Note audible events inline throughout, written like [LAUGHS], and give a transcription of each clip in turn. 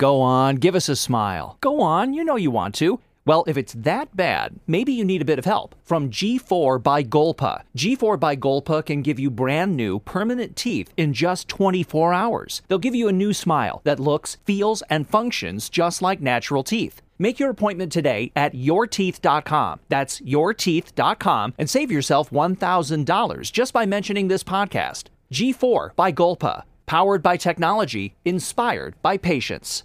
Go on, give us a smile. Go on, you know you want to. Well, if it's that bad, maybe you need a bit of help. From G4 by Golpa. G4 by Golpa can give you brand new, permanent teeth in just 24 hours. They'll give you a new smile that looks, feels, and functions just like natural teeth. Make your appointment today at yourteeth.com. That's yourteeth.com and save yourself $1,000 just by mentioning this podcast. G4 by Golpa. Powered by technology, inspired by patience.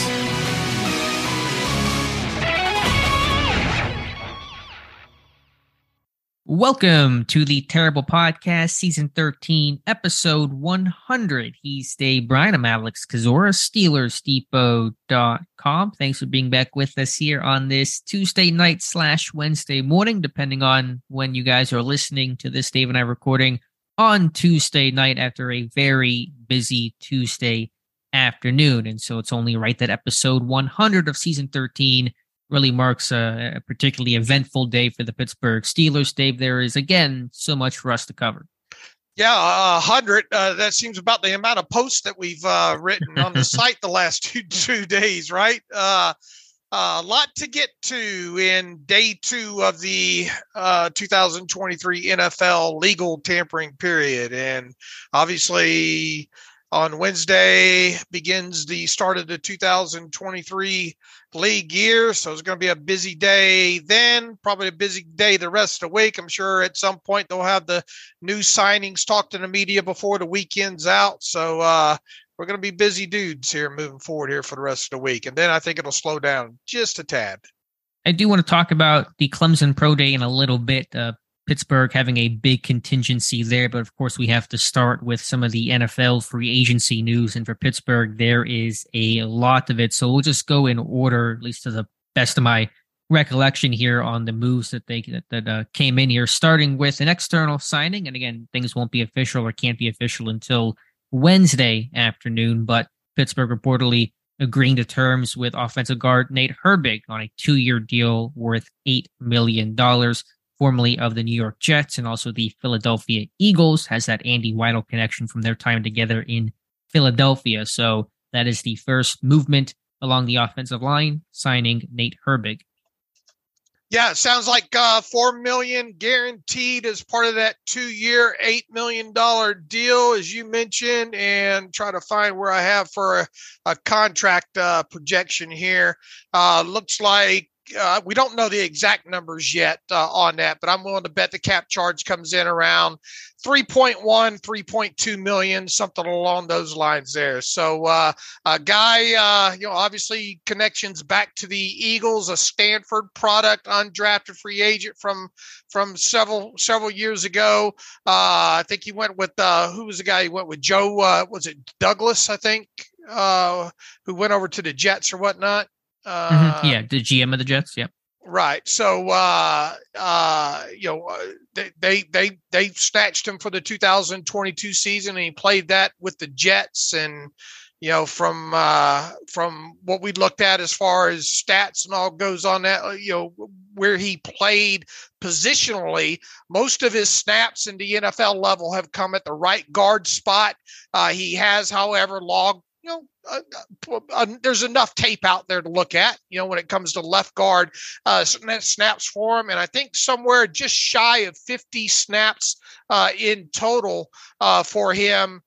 Welcome to the Terrible Podcast, Season 13, Episode 100. He's Dave Bryan. I'm Alex Kozora, SteelersDepot.com. Thanks for being back with us here on this Tuesday night slash Wednesday morning, depending on when you guys are listening to this. Dave and I recording on Tuesday night after a very busy Tuesday afternoon. And so it's only right that episode 100 of Season 13 really marks a, a, particularly eventful day for the Pittsburgh Steelers. Dave, there is again so much for us to cover. Yeah, a uh, hundred. Uh, that seems about the amount of posts that we've uh, written on the [LAUGHS] site the last two two days, right? Uh, a lot to get to in day two of the uh, 2023 NFL legal tampering period, and obviously on Wednesday begins the start of the 2023 league year. So it's going to be a busy day then, probably a busy day the rest of the week. I'm sure at some point they'll have the new signings talk to the media before the weekend's out. So uh, we're going to be busy dudes here moving forward here for the rest of the week. And then I think it'll slow down just a tad. I do want to talk about the Clemson Pro Day in a little bit. Uh, Pittsburgh having a big contingency there. But of course, we have to start with some of the NFL free agency news. And for Pittsburgh, there is a lot of it. So we'll just go in order, at least to the best of my recollection here on the moves that they that, that uh, came in here, starting with an external signing. And again, things won't be official or can't be official until Wednesday afternoon. But Pittsburgh reportedly agreeing to terms with offensive guard Nate Herbig on a two-year deal worth eight million dollars formerly of the New York Jets and also the Philadelphia Eagles, has that Andy Weidl connection from their time together in Philadelphia. So that is the first movement along the offensive line, signing Nate Herbig. Yeah, sounds like uh, four million guaranteed as part of that two-year, eight million dollar deal, as you mentioned, and try to find where I have for a, a contract uh, projection here. Uh, looks like uh, we don't know the exact numbers yet uh, on that, but I'm willing to bet the cap charge comes in around 3.1, 3.2 million, something along those lines there. So, uh, a guy, uh, you know, obviously connections back to the Eagles, a Stanford product, undrafted free agent from from several several years ago. Uh, I think he went with uh, who was the guy he went with? Joe was it Douglas? I think who went over to the Jets or whatnot. Mm-hmm. Uh, yeah, the GM of the Jets. Yep. Right. So, uh, uh, you know, uh, they, they, they, they snatched him for the 2022 season and he played that with the Jets. And, you know, from, uh, from what we looked at as far as stats and all goes on that, uh, you know, where he played positionally, most of his snaps in the NFL level have come at the right guard spot. Uh, he has, however, logged you know, uh, uh, uh, there's enough tape out there to look at, you know, when it comes to left guard uh, snaps for him. And I think somewhere just shy of 50 snaps uh, in total uh, for him.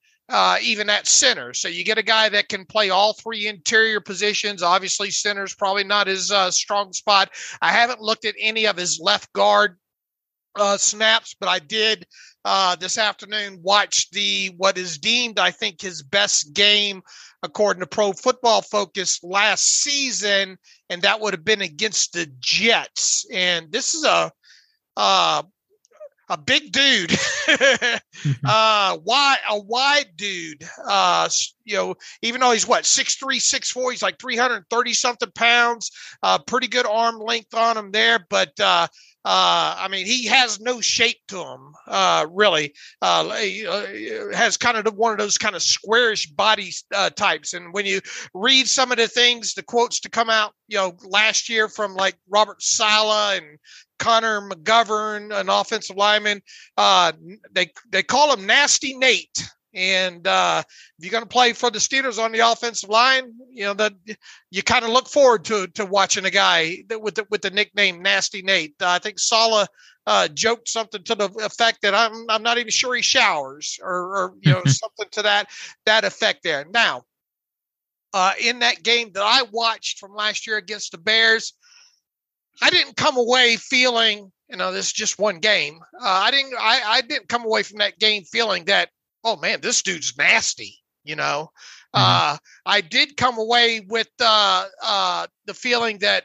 even at center, so you get a guy that can play all three interior positions. Obviously, center's probably not his strong spot. I haven't looked at any of his left guard uh, snaps, but I did uh, this afternoon watch the what is deemed, I think, his best game according to Pro Football Focus last season, and that would have been against the Jets. And this is a uh, a big dude, [LAUGHS] mm-hmm. uh, wide, a wide dude. Uh, you know, even though he's what six three, six four, he's like three hundred thirty something pounds. Uh, pretty good arm length on him there, but uh, uh, I mean, he has no shape to him, uh, really. Uh, uh has kind of one of those kind of squarish body uh, types. And when you read some of the things, the quotes to come out, you know, last year from like Robert Saleh and Connor McGovern, an offensive lineman, uh, they they call him Nasty Nate. And uh, if you're going to play for the Steelers on the offensive line, you know that you kind of look forward to to watching a guy that, with the, with the nickname Nasty Nate. Uh, I think Saleh uh, joked something to the effect that I'm I'm not even sure he showers or, or you know [LAUGHS] something to that that effect there. Now, uh, in that game that I watched from last year against the Bears, I didn't come away feeling you know this is just one game. Uh, I didn't I, I didn't come away from that game feeling that oh man, this dude's nasty. You know, mm-hmm. uh, I did come away with uh, uh, the feeling that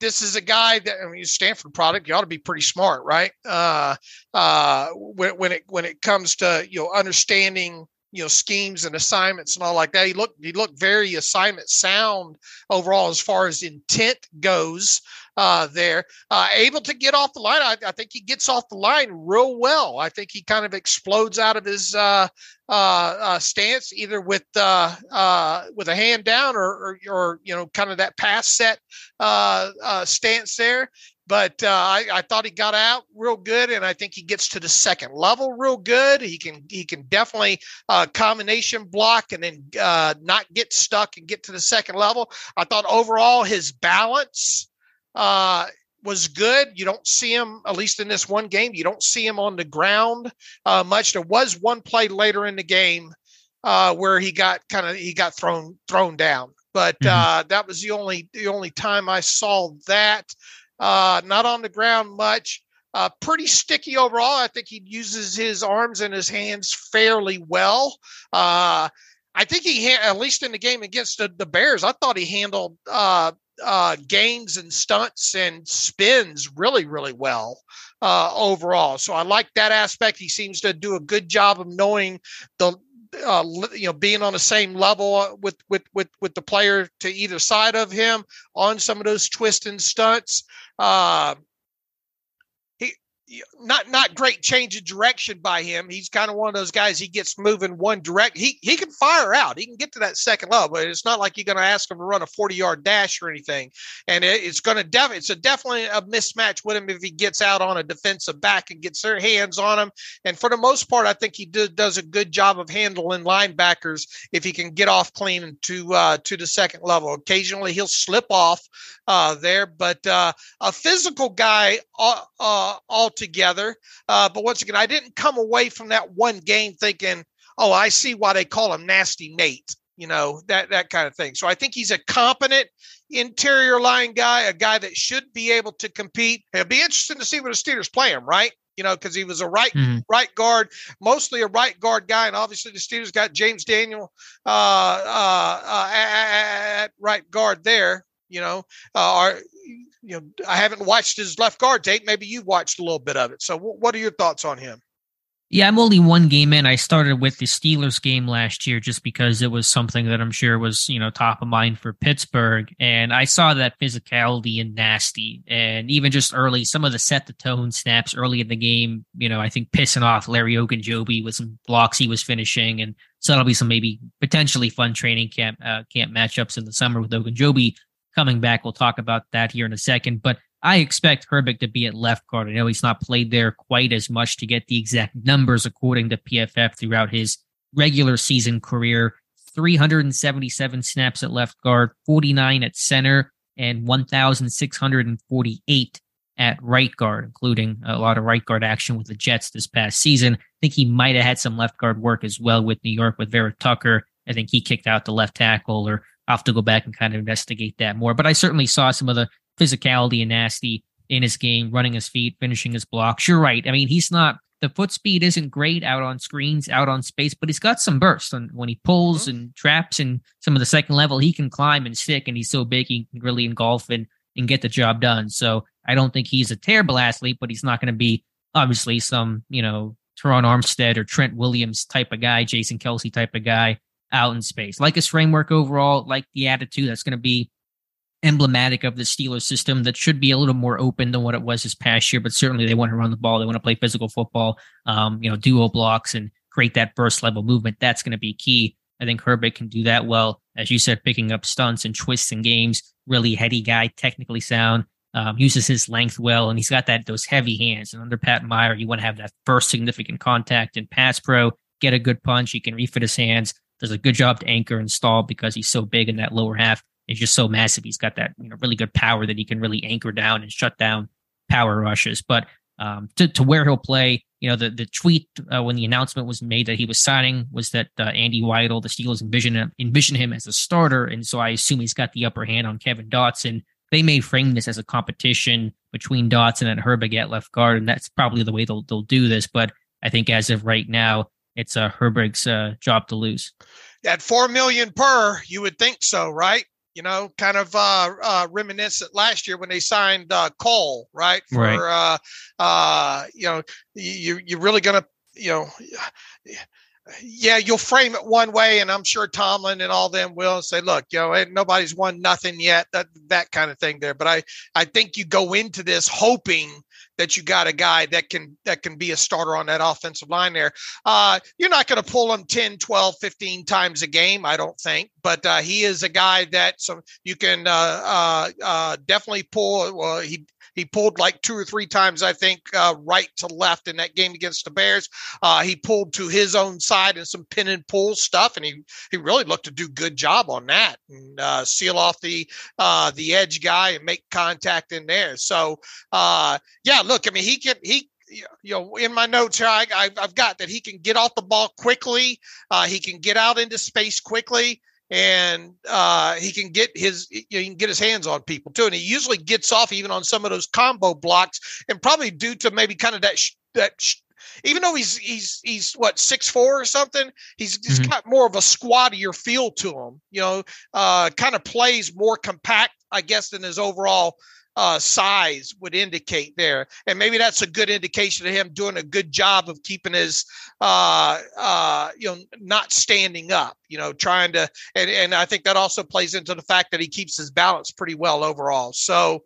this is a guy that I mean, Stanford product. You ought to be pretty smart, right? Uh, uh, when, when it when it comes to you know understanding you know schemes and assignments and all like that. He looked he looked very assignment sound overall as far as intent goes uh, there. Uh, able to get off the line. I, I, think he gets off the line real well. I think he kind of explodes out of his uh, uh, uh stance, either with uh, with a hand down or, or, or, you know, kind of that pass set stance there. But I, I, thought he got out real good, and I think he gets to the second level real good. He can he can definitely combination block and then not get stuck and get to the second level. I thought overall his balance uh, was good. You don't see him, at least in this one game, you don't see him on the ground uh, much. There was one play later in the game uh, where he got kind of he got thrown thrown down, but mm-hmm. uh, that was the only the only time I saw that. Uh, not on the ground much. Uh, pretty sticky overall. I think he uses his arms and his hands fairly well. Uh, I think he, ha- at least in the game against the, the Bears, I thought he handled uh, gains and stunts and spins really, really well uh, overall. So I like that aspect. He seems to do a good job of knowing the uh, you know being on the same level uh, with with with with the player to either side of him on some of those twists and stunts. Uh, not not great change of direction by him. He's kind of one of those guys. He gets moving one direct. He he can fire out. He can get to that second level, but it's not like you're going to ask him to run a 40 yard dash or anything. And it, it's going to def it's a definitely a mismatch with him if he gets out on a defensive back and gets their hands on him. And for the most part, I think he do, does a good job of handling linebackers if he can get off clean to uh, to the second level. Occasionally he'll slip off uh, there, but uh, a physical guy uh, uh altogether. Uh, but once again, I didn't come away from that one game thinking, "Oh, I see why they call him Nasty Nate." You know that that kind of thing. So I think he's a competent interior line guy, a guy that should be able to compete. It'll be interesting to see what the Steelers play him, right? you know, because he was a right mm-hmm. right guard, mostly a right guard guy, and obviously the Steelers got James Daniel uh, uh, uh, at, at, right guard there you know, uh, are you know, I haven't watched his left guard tape. Maybe you've watched a little bit of it. So, w- what are your thoughts on him? Yeah, I'm only one game in. I started with the Steelers game last year just because it was something that I'm sure was, you know, top of mind for Pittsburgh. And I saw that physicality and nasty. And even just early, some of the set the tone snaps early in the game, you know, I think pissing off Larry Ogunjobi with some blocks he was finishing. And so that'll be some maybe potentially fun training camp uh, camp matchups in the summer with Ogunjobi coming back. We'll talk about that here in a second. But I expect Herbig to be at left guard. I know he's not played there quite as much to get the exact numbers according to PFF throughout his regular season career. 377 snaps at left guard, 49 at center, and 1,648 at right guard, including a lot of right guard action with the Jets this past season. I think he might have had some left guard work as well with New York with Vera Tucker. I think he kicked out the left tackle or I'll have to go back and kind of investigate that more. But I certainly saw some of the physicality and nasty in his game, running his feet, finishing his blocks. You're right. I mean, he's not the foot speed isn't great out on screens, out on space, but he's got some burst. And when he pulls mm-hmm. and traps and some of the second level, he can climb and stick, and he's so big he can really engulf and and get the job done. So I don't think he's a terrible athlete, but he's not going to be obviously some you know Terron Armstead or Trent Williams type of guy, Jason Kelce type of guy out in space. Like his framework overall, like the attitude, that's going to be emblematic of the Steelers system that should be a little more open than what it was this past year. But certainly they want to run the ball. They want to play physical football, um, you know, duo blocks and create that burst level movement. That's going to be key. I think Herbig can do that well. As you said, picking up stunts and twists and games, really heady guy, technically sound, um, uses his length well, and he's got that those heavy hands. And under Pat Meyer, you want to have that first significant contact in pass pro, get a good punch. He can refit his hands. Does a good job to anchor and stall because he's so big in that lower half. He's just so massive. He's got that you know really good power that he can really anchor down and shut down power rushes. But um, to, to where he'll play, you know, the the tweet uh, when the announcement was made that he was signing was that uh, Andy Weidl, the Steelers envision envision him as a starter, and so I assume he's got the upper hand on Kevin Dotson. They may frame this as a competition between Dotson and Herbig at left guard, and that's probably the way they'll they'll do this. But I think as of right now, it's uh, Herbig's uh, job to lose. At four million per, you would think so, right? you know, kind of uh, uh, reminiscent last year when they signed uh, Cole, right? For, right. Uh, uh, you know, you you're really gonna, you know, yeah, you'll frame it one way, and I'm sure Tomlin and all them will say, "Look, you know, nobody's won nothing yet," that that kind of thing there. But I I think you go into this hoping that you got a guy that can that can be a starter on that offensive line there. Uh, you're not going to pull him 10, 12, 15 times a game, I don't think, but uh, he is a guy that some you can uh, uh, uh definitely pull. Well, he he pulled like two or three times, I think, uh, right to left in that game against the Bears. Uh, he pulled to his own side and some pin and pull stuff, and he he really looked to do good job on that and uh, seal off the uh, the edge guy and make contact in there. So uh, yeah, look, I mean, he can he you know, in my notes here, I, have got that he can get off the ball quickly. Uh, he can get out into space quickly and uh, he can get his you know, he can get his hands on people too, and he usually gets off even on some of those combo blocks, and probably due to maybe kind of that sh- that. Sh- even though he's he's he's what six four or something, he's just mm-hmm. got more of a squattier feel to him. You know, uh, kind of plays more compact, I guess, than his overall uh, size would indicate there. And maybe that's a good indication of him doing a good job of keeping his, uh, uh, you know, not standing up, you know, trying to, and, and I think that also plays into the fact that he keeps his balance pretty well overall. So,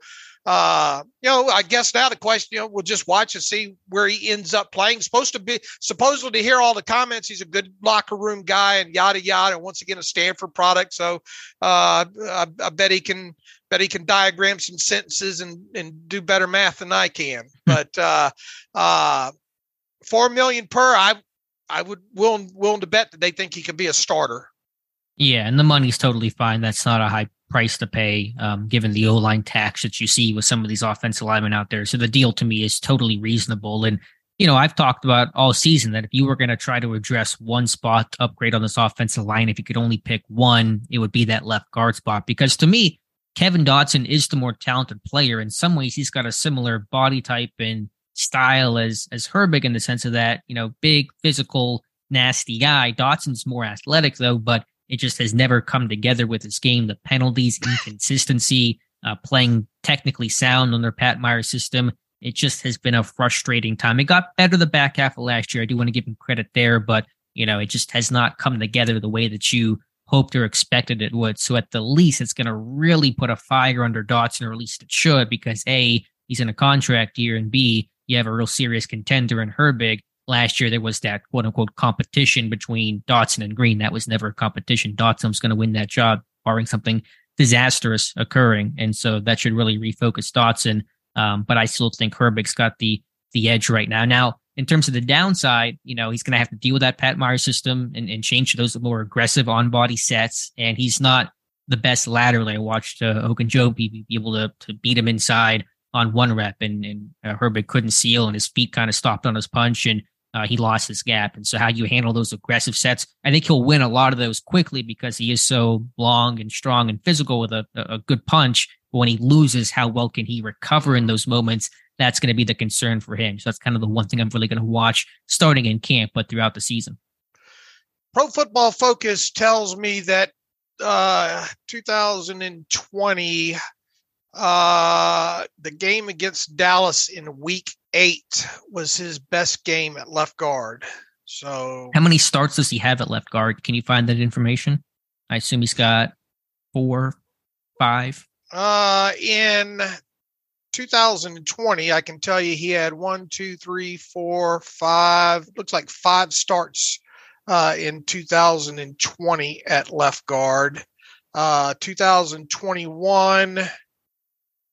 uh, you know, I guess now the question, you know, we'll just watch and see where he ends up playing. Supposed to be, supposedly to hear all the comments, he's a good locker room guy and yada yada. And once again, a Stanford product. So uh, I, I bet he can, bet he can diagram some sentences and and do better math than I can. [LAUGHS] But uh, uh, four million per, I I would willing willing to bet that they think he could be a starter. Yeah, and the money's totally fine. That's not a high price to pay, um, given the O line tax that you see with some of these offensive linemen out there. So the deal to me is totally reasonable. And you know, I've talked about all season that if you were going to try to address one spot upgrade on this offensive line, if you could only pick one, it would be that left guard spot. Because to me, Kevin Dotson is the more talented player. In some ways, he's got a similar body type and style as as Herbig in the sense of that, you know, big, physical, nasty guy. Dotson's more athletic though, but it just has never come together with his game. The penalties, inconsistency, uh, playing technically sound under Pat Meyer's system. It just has been a frustrating time. It got better the back half of last year. I do want to give him credit there, but you know, it just has not come together the way that you hoped or expected it would. So at the least, it's going to really put a fire under Dotson, or at least it should, because A, he's in a contract year, and B, you have a real serious contender in Herbig. Last year, there was that quote unquote competition between Dotson and Green. That was never a competition. Dotson's going to win that job, barring something disastrous occurring. And so that should really refocus Dotson. Um, but I still think Herbig's got the the edge right now. Now, in terms of the downside, you know, he's going to have to deal with that Pat Meyer system and, and change to those more aggressive on body sets. And he's not the best laterally. I watched uh, Ogunjobi be, be able to, to beat him inside on one rep, and, and uh, Herbig couldn't seal, and his feet kind of stopped on his punch, and uh, he lost his gap. And so, how you handle those aggressive sets, I think he'll win a lot of those quickly because he is so long and strong and physical with a, a good punch. But when he loses, how well can he recover in those moments? that's going to be the concern for him. So that's kind of the one thing I'm really going to watch starting in camp, but throughout the season. Pro Football Focus tells me that uh, 2020, uh, the game against Dallas in Week Eight was his best game at left guard. So, how many starts does he have at left guard? Can you find that information? I assume he's got four, five. Uh, in 2020, I can tell you he had one, two, three, four, five. Looks like five starts uh, in 2020 at left guard. Uh, 2021,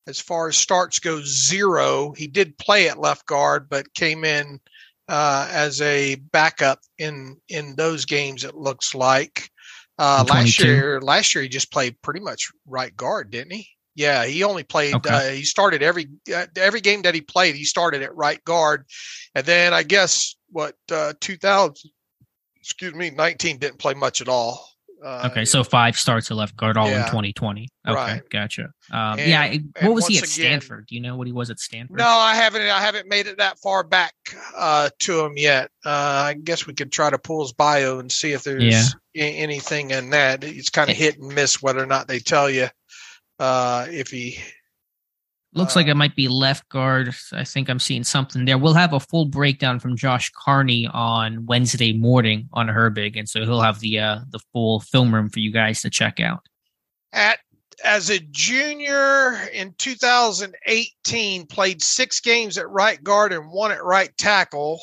as far as starts go, zero. He did play at left guard, but came in uh, as a backup in in those games. It looks like uh, last year. Last year he just played pretty much right guard, didn't he? Yeah, he only played. Okay. Uh, he started every uh, every game that he played. He started at right guard, and then I guess what uh, 2000, excuse me, 19 didn't play much at all. Uh, okay, so five starts at left guard all yeah, in 2020. Okay, right. gotcha. Um, and, yeah, what was he at again, Stanford? Do you know what he was at Stanford? No, I haven't. I haven't made it that far back uh, to him yet. Uh, I guess we could try to pull his bio and see if there's yeah. anything in that. It's kind of hit and miss whether or not they tell you uh, if he Looks uh, like it might be left guard. I think I'm seeing something there. We'll have a full breakdown from Josh Carney on Wednesday morning on Herbig, and so he'll have the uh, the full film room for you guys to check out. At as a junior in 2018, played six games at right guard and one at right tackle.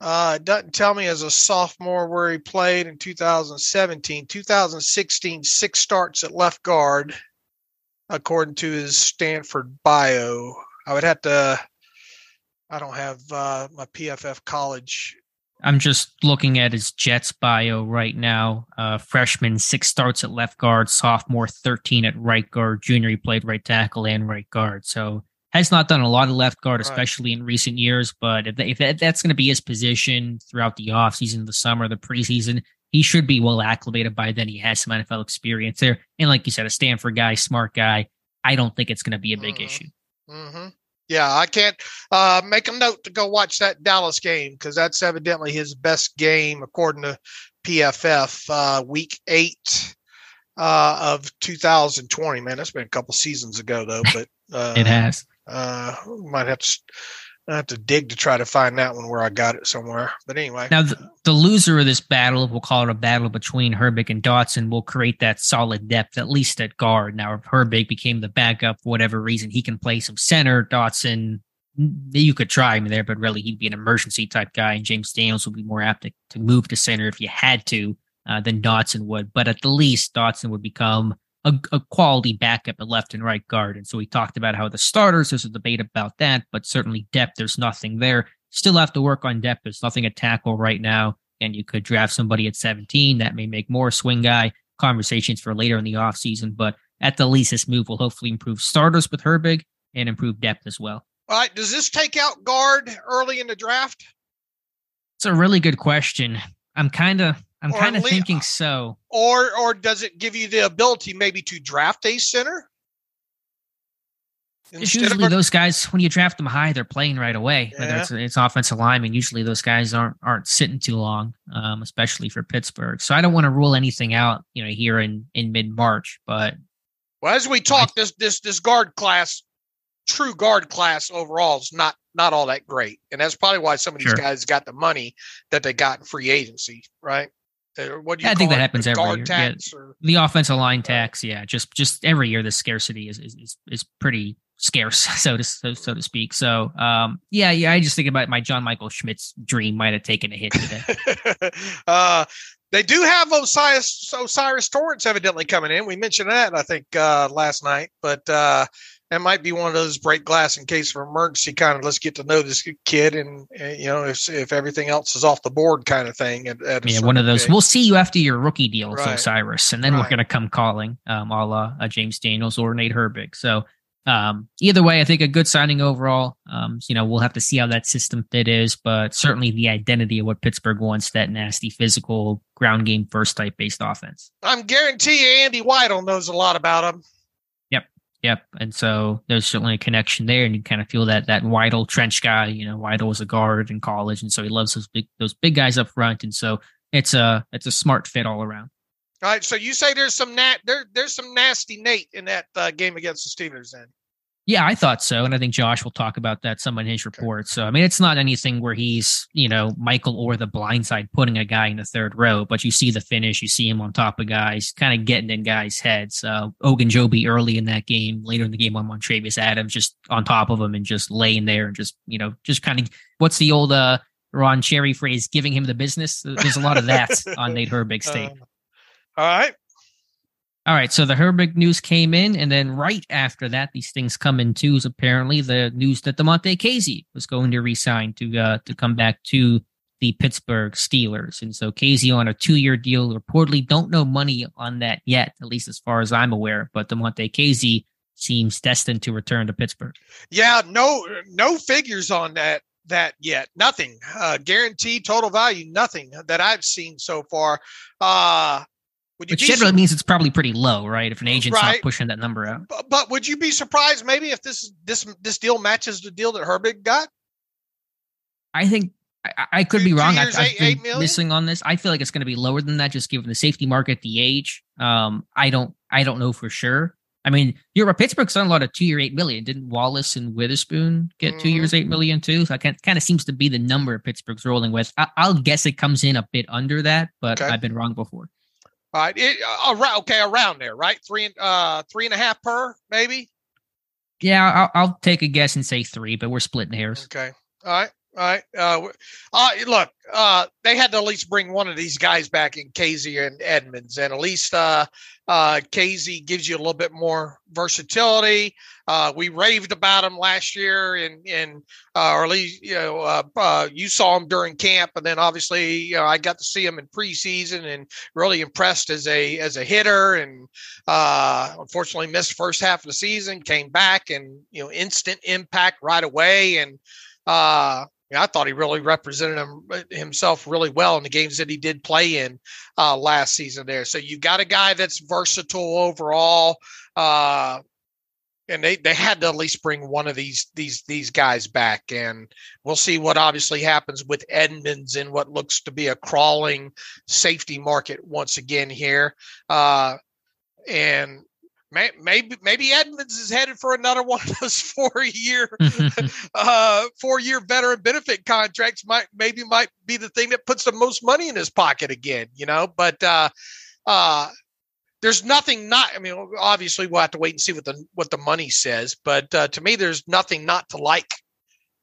Uh, it doesn't tell me as a sophomore where he played in 2017. 2016, six starts at left guard according to his Stanford bio. I would have to. I don't have uh, my PFF college. I'm just looking at his Jets bio right now. Uh, freshman, six starts at left guard. Sophomore, 13 at right guard. Junior, he played right tackle and right guard. So has not done a lot of left guard, especially right. in recent years. But if, if that's going to be his position throughout the offseason, the summer, the preseason, he should be well acclimated by then. He has some NFL experience there. And like you said, a Stanford guy, smart guy. I don't think it's going to be a big mm-hmm. issue. Mm-hmm. Yeah, I can't uh, make a note to go watch that Dallas game because that's evidently his best game according to PFF. Uh, week eight uh, of 2020. Man, that's been a couple seasons ago though, but uh, [LAUGHS] it has. Uh, might have to I have to dig to try to find that one where I got it somewhere. But anyway. Now, the, the loser of this battle, we'll call it a battle between Herbig and Dotson, will create that solid depth, at least at guard. Now, if Herbig became the backup for whatever reason, he can play some center. Dotson, you could try him there, but really he'd be an emergency type guy. And James Daniels would be more apt to, to move to center if you had to uh, than Dotson would. But at the least, Dotson would become a, a, quality backup at left and right guard. And so we talked about how the starters, there's a debate about that, but certainly depth, there's nothing there. Still have to work on depth. There's nothing at tackle right now. And you could draft somebody at 17 that may make more swing guy conversations for later in the offseason. But at the least, this move will hopefully improve starters with Herbig and improve depth as well. All right. Does this take out guard early in the draft? It's a really good question. I'm kind of I'm kind of thinking so. Or or does it give you the ability maybe to draft a center? It's usually of, those guys when you draft them high, they're playing right away. Yeah. Whether it's, it's offensive lineman, usually those guys aren't aren't sitting too long, um, especially for Pittsburgh. So I don't want to rule anything out, you know, here in in mid March. But well, as we talk, I, this this this guard class, true guard class overall is not not all that great, and that's probably why some of these sure. guys got the money that they got in free agency, right? What do you I think that happens every year. Yeah. The offensive line tax, yeah, just just every year the scarcity is is is pretty scarce, [LAUGHS] so to so, so to speak. So, um, yeah, yeah, I just think about my John Michael Schmitz dream might have taken a hit today. [LAUGHS] uh, they do have Osiris O'Cyrus Torrence evidently coming in. We mentioned that I think uh, last night, but uh, that might be one of those break glass in case of emergency kind of let's get to know this kid and, and you know if if everything else is off the board kind of thing. At, at yeah, one of those. We'll see you after your rookie deal, right. Cyrus, and then right. we're going to come calling, um, a la uh, James Daniels or Nate Herbig. So um, either way, I think a good signing overall. Um, you know, we'll have to see how that system fit is, but certainly the identity of what Pittsburgh wants that nasty, physical, ground game first type based offense. I'm guarantee you Andy Weidl knows a lot about him. Yep. And so there's certainly a connection there, and you kind of feel that that Weidl trench guy. You know, Weidl was a guard in college, and so he loves those big those big guys up front, and so it's a it's a smart fit all around. All right. So you say there's some nat there there's some nasty Nate in that uh, game against the Steelers, then. Yeah, I thought so, and I think Josh will talk about that some in his report. So, I mean, it's not anything where he's, you know, Michael Oher the blindside putting a guy in the third row, but you see the finish, you see him on top of guys, kind of getting in guys' heads. Uh, Ogunjobi early in that game, later in the game on Montravius Adams, just on top of him and just laying there and just, you know, just kind of what's the old uh, Ron Cherry phrase, giving him the business. There's a lot of that [LAUGHS] on Nate Herbig's tape. Uh, all right. All right, so the Herbig news came in, and then right after that, these things come in twos. Apparently, the news that Damontae Kazee was going to resign to uh, to come back to the Pittsburgh Steelers, and so Kazee on a two-year deal. Reportedly, don't know money on that yet, at least as far as I'm aware. But Damontae Kazee seems destined to return to Pittsburgh. Yeah, no, no figures on that that yet. Nothing uh, guaranteed total value. Nothing that I've seen so far. Uh, Which generally su- means it's probably pretty low, right? If an agent's right. not pushing that number out. But, but, would you be surprised maybe if this this this deal matches the deal that Herbig got? I think I, I could two, be wrong. Years, I, have been missing on this. I feel like it's going to be lower than that, just given the safety market, the age. Um, I don't I don't know for sure. I mean, you're a Pittsburgh's done a lot of two year eight million. Didn't Wallace and Witherspoon get mm-hmm. two years eight million too? So that kind of seems to be the number Pittsburgh's rolling with. I, will guess it comes in a bit under that, but okay. I've been wrong before. All right, it, uh, around okay, around there, right? Three, and uh, three and a half per, maybe. Yeah, I'll, I'll take a guess and say three, but we're splitting hairs. Okay, all right, right. Uh, uh, look, uh, they had to at least bring one of these guys back in Kazee and Edmunds, and at least uh, uh, Kazee gives you a little bit more versatility. Uh, we raved about him last year, and and uh, or at least you know uh, uh, you saw him during camp, and then obviously you know I got to see him in preseason and really impressed as a as a hitter, and uh, unfortunately missed first half of the season, came back and you know instant impact right away, and uh, I thought he really represented him, himself really well in the games that he did play in uh, last season there. So you've got a guy that's versatile overall. Uh, and they, they had to at least bring one of these these these guys back and we'll see what obviously happens with Edmunds in what looks to be a crawling safety market once again here uh, and maybe maybe Edmunds is headed for another one of those [LAUGHS] four year [LAUGHS] uh, four year veteran benefit contracts. Might maybe might be the thing that puts the most money in his pocket again. You know, but uh, uh, there's nothing not. I mean, obviously we'll have to wait and see what the what the money says. But uh, to me, there's nothing not to like.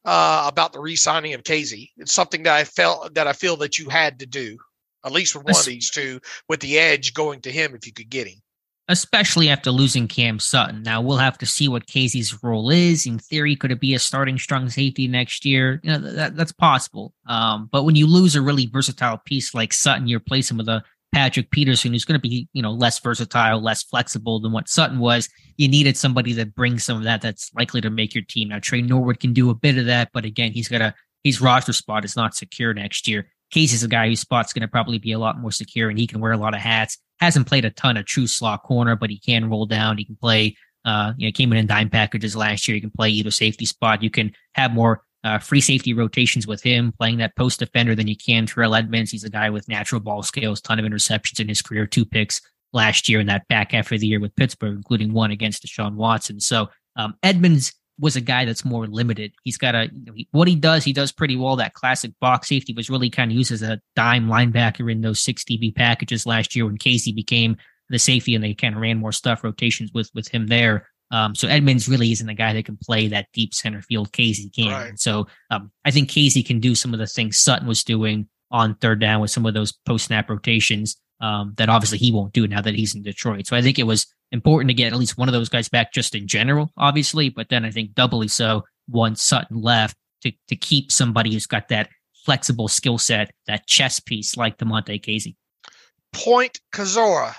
Uh, about the re-signing of Kazee, it's something that I felt that I feel that you had to do, at least with one of these two, with the edge going to him if you could get him especially after losing Cam Sutton. Now we'll have to see what Kazee's role is. In theory, could it be a starting strong safety next year? You know, that, that's possible. Um, but when you lose a really versatile piece like Sutton, you replace him with a Patrick Peterson, who's going to be, you know, less versatile, less flexible than what Sutton was. You needed somebody that brings some of that that's likely to make your team. Now Tre Norwood can do a bit of that, but again, he's got a his roster spot is not secure next year. Kazee's a guy whose spot's going to probably be a lot more secure, and he can wear a lot of hats hasn't played a ton of true slot corner, but he can roll down. He can play, uh, you know, came in in dime packages last year. He can play either safety spot. You can have more uh, free safety rotations with him playing that post defender than you can Terrell Edmunds. He's a guy with natural ball skills, ton of interceptions in his career, two picks last year in that back half of the year with Pittsburgh, including one against Deshaun Watson. So um, Edmunds was a guy that's more limited. He's got a you know, he, what he does. He does pretty well. That classic box safety was really kind of used as a dime linebacker in those six DB packages last year when Kazee became the safety, and they kind of ran more stuff rotations with with him there. Um, so Edmunds really isn't a guy that can play that deep center field. Kazee can. Right. So um, I think Kazee can do some of the things Sutton was doing on third down with some of those post snap rotations um, that obviously he won't do now that he's in Detroit. So I think it was important to get at least one of those guys back just in general, obviously, but then I think doubly so once Sutton left to to keep somebody who's got that flexible skill set, that chess piece like Damontae Kazee. Point Kozora.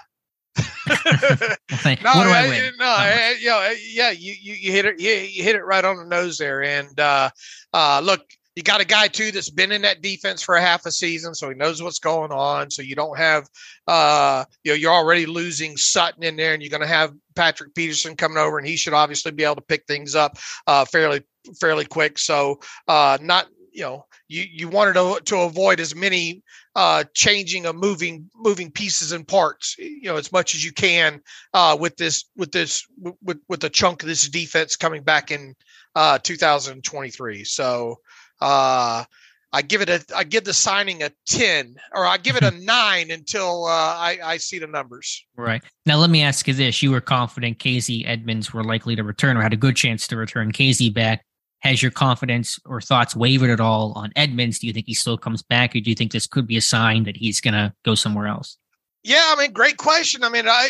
[LAUGHS] no, what do I? No, yeah, yeah, you, you, you hit it, you, you hit it right on the nose there. And uh, uh, look, you got a guy too that's been in that defense for a half a season, so he knows what's going on. So you don't have, uh, you know, you're already losing Sutton in there, and you're going to have Patrick Peterson coming over, and he should obviously be able to pick things up uh, fairly fairly quick. So uh, not you know you you wanted to, to avoid as many uh, changing of moving moving pieces and parts you know as much as you can uh, with this with this with with the chunk of this defense coming back in uh, 2023 so uh, I give it a I give the signing a 10 or I give it a [LAUGHS] 9 until uh, I I see the numbers. Right. Now let me ask you this. You were confident Kazee Edmunds were likely to return or had a good chance to return Kazee back. Has your confidence or thoughts wavered at all on Edmunds? Do you think he still comes back or do you think this could be a sign that he's going to go somewhere else? Yeah, I mean, great question. I mean, I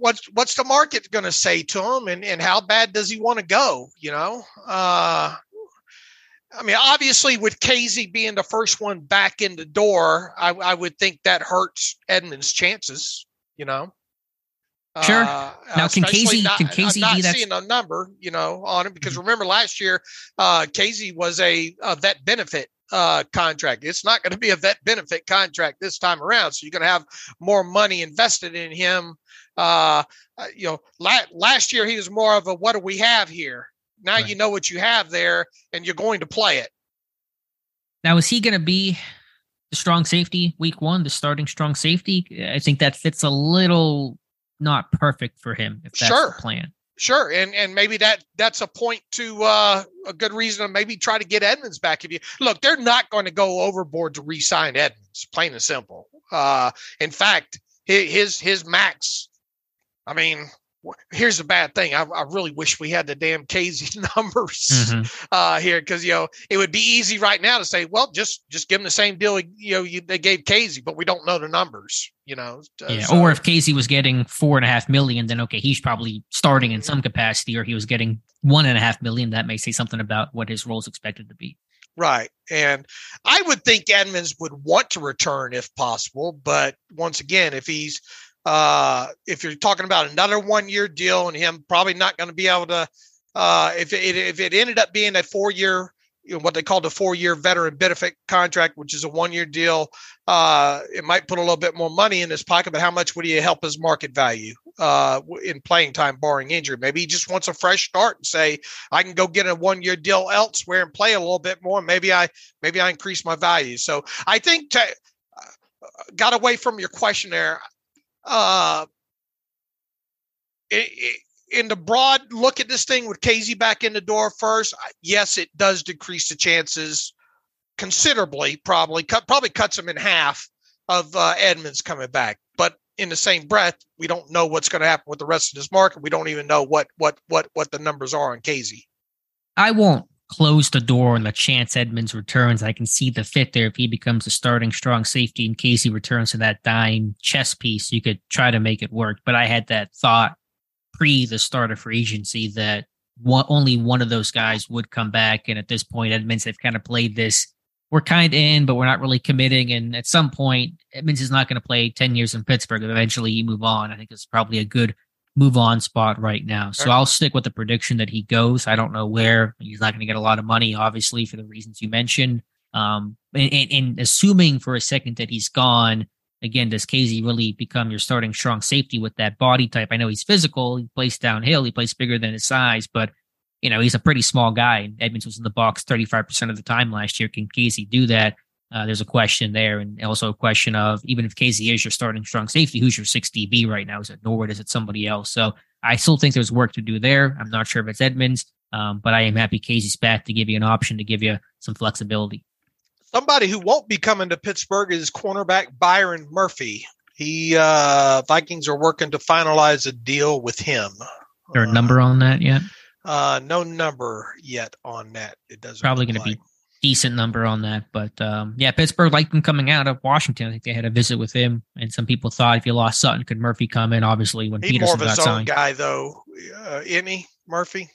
what's what's the market going to say to him, and and how bad does he want to go? You know, uh, I mean, obviously, with Kazee being the first one back in the door, I, I would think that hurts Edmunds' chances. You know. Sure. Uh, now, can Kazee not, can Kazee I'm not be that? seeing a number, you know, on him because mm-hmm. remember last year, uh, Kazee was a, a vet benefit uh, contract. It's not going to be a vet benefit contract this time around. So you're going to have more money invested in him. Uh, uh, you know, la- last year he was more of a what do we have here? Now right. you know what you have there, and you're going to play it. Now, is he going to be the strong safety week one, the starting strong safety? I think that fits a little not perfect for him if that's sure. the plan. Sure, and and maybe that that's a point to uh, a good reason to maybe try to get Edmunds back. If you look, they're not going to go overboard to re-sign Edmunds, plain and simple. Uh, in fact, his his max. I mean, here's the bad thing. I, I, really wish we had the damn Kazee [LAUGHS] numbers mm-hmm. uh, here because you know it would be easy right now to say, well, just just give them the same deal you know you, they gave Kazee, but we don't know the numbers. You know, uh, yeah. So, or if Kazee was getting four and a half million, then okay, he's probably starting in some capacity, or he was getting one and a half million. That may say something about what his role is expected to be. Right. And I would think Edmunds would want to return if possible. But once again, if he's uh, if you're talking about another one year deal and him probably not going to be able to, uh, if it, if it ended up being a four year, you know, what they call the four year veteran benefit contract, which is a one year deal, uh, it might put a little bit more money in his pocket, but how much would he help his market value uh, in playing time, barring injury? Maybe he just wants a fresh start and say, I can go get a one year deal elsewhere and play a little bit more. Maybe I, maybe I increase my value. So I think to, uh, got away from your question there uh, in the broad look at this thing with Kazee back in the door first, yes, it does decrease the chances considerably. Probably cut probably cuts them in half of uh, Edmunds coming back. But in the same breath, we don't know what's going to happen with the rest of this market. We don't even know what what what what the numbers are on Kazee. I won't close the door on the chance Edmunds returns. I can see the fit there if he becomes a starting strong safety in case he returns to that dime chess piece. You could try to make it work. But I had that thought pre the start of free agency that one, only one of those guys would come back. And at this point, Edmunds, they've kind of played this. We're kind of in, but we're not really committing. And at some point, Edmunds is not going to play 10 years in Pittsburgh. Eventually, you move on. I think it's probably a good move on spot right now. So I'll stick with the prediction that he goes. I don't know where. He's not going to get a lot of money, obviously, for the reasons you mentioned. Um, and, and, and, assuming for a second that he's gone, again, does Kazee really become your starting strong safety with that body type? I know he's physical. He plays downhill. He plays bigger than his size, but you know he's a pretty small guy. Edmunds was in the box 35% of the time last year. Can Kazee do that? Uh, there's a question there, and also a question of even if Kazee is your starting strong safety, who's your six DB right now? Is it Norwood? Is it somebody else? So I still think there's work to do there. I'm not sure if it's Edmunds, um, but I am happy Kazee's back to give you an option to give you some flexibility. Somebody who won't be coming to Pittsburgh is cornerback Byron Murphy. He uh, Vikings are working to finalize a deal with him. Is there a number on that yet? Uh, no number yet on that. It doesn't probably going to be decent number on that. But um, yeah, Pittsburgh liked him coming out of Washington. I think they had a visit with him, and some people thought if you lost Sutton, could Murphy come in? Obviously, when He's Peterson more of got own signed. guy though, uh, isn't he, Murphy?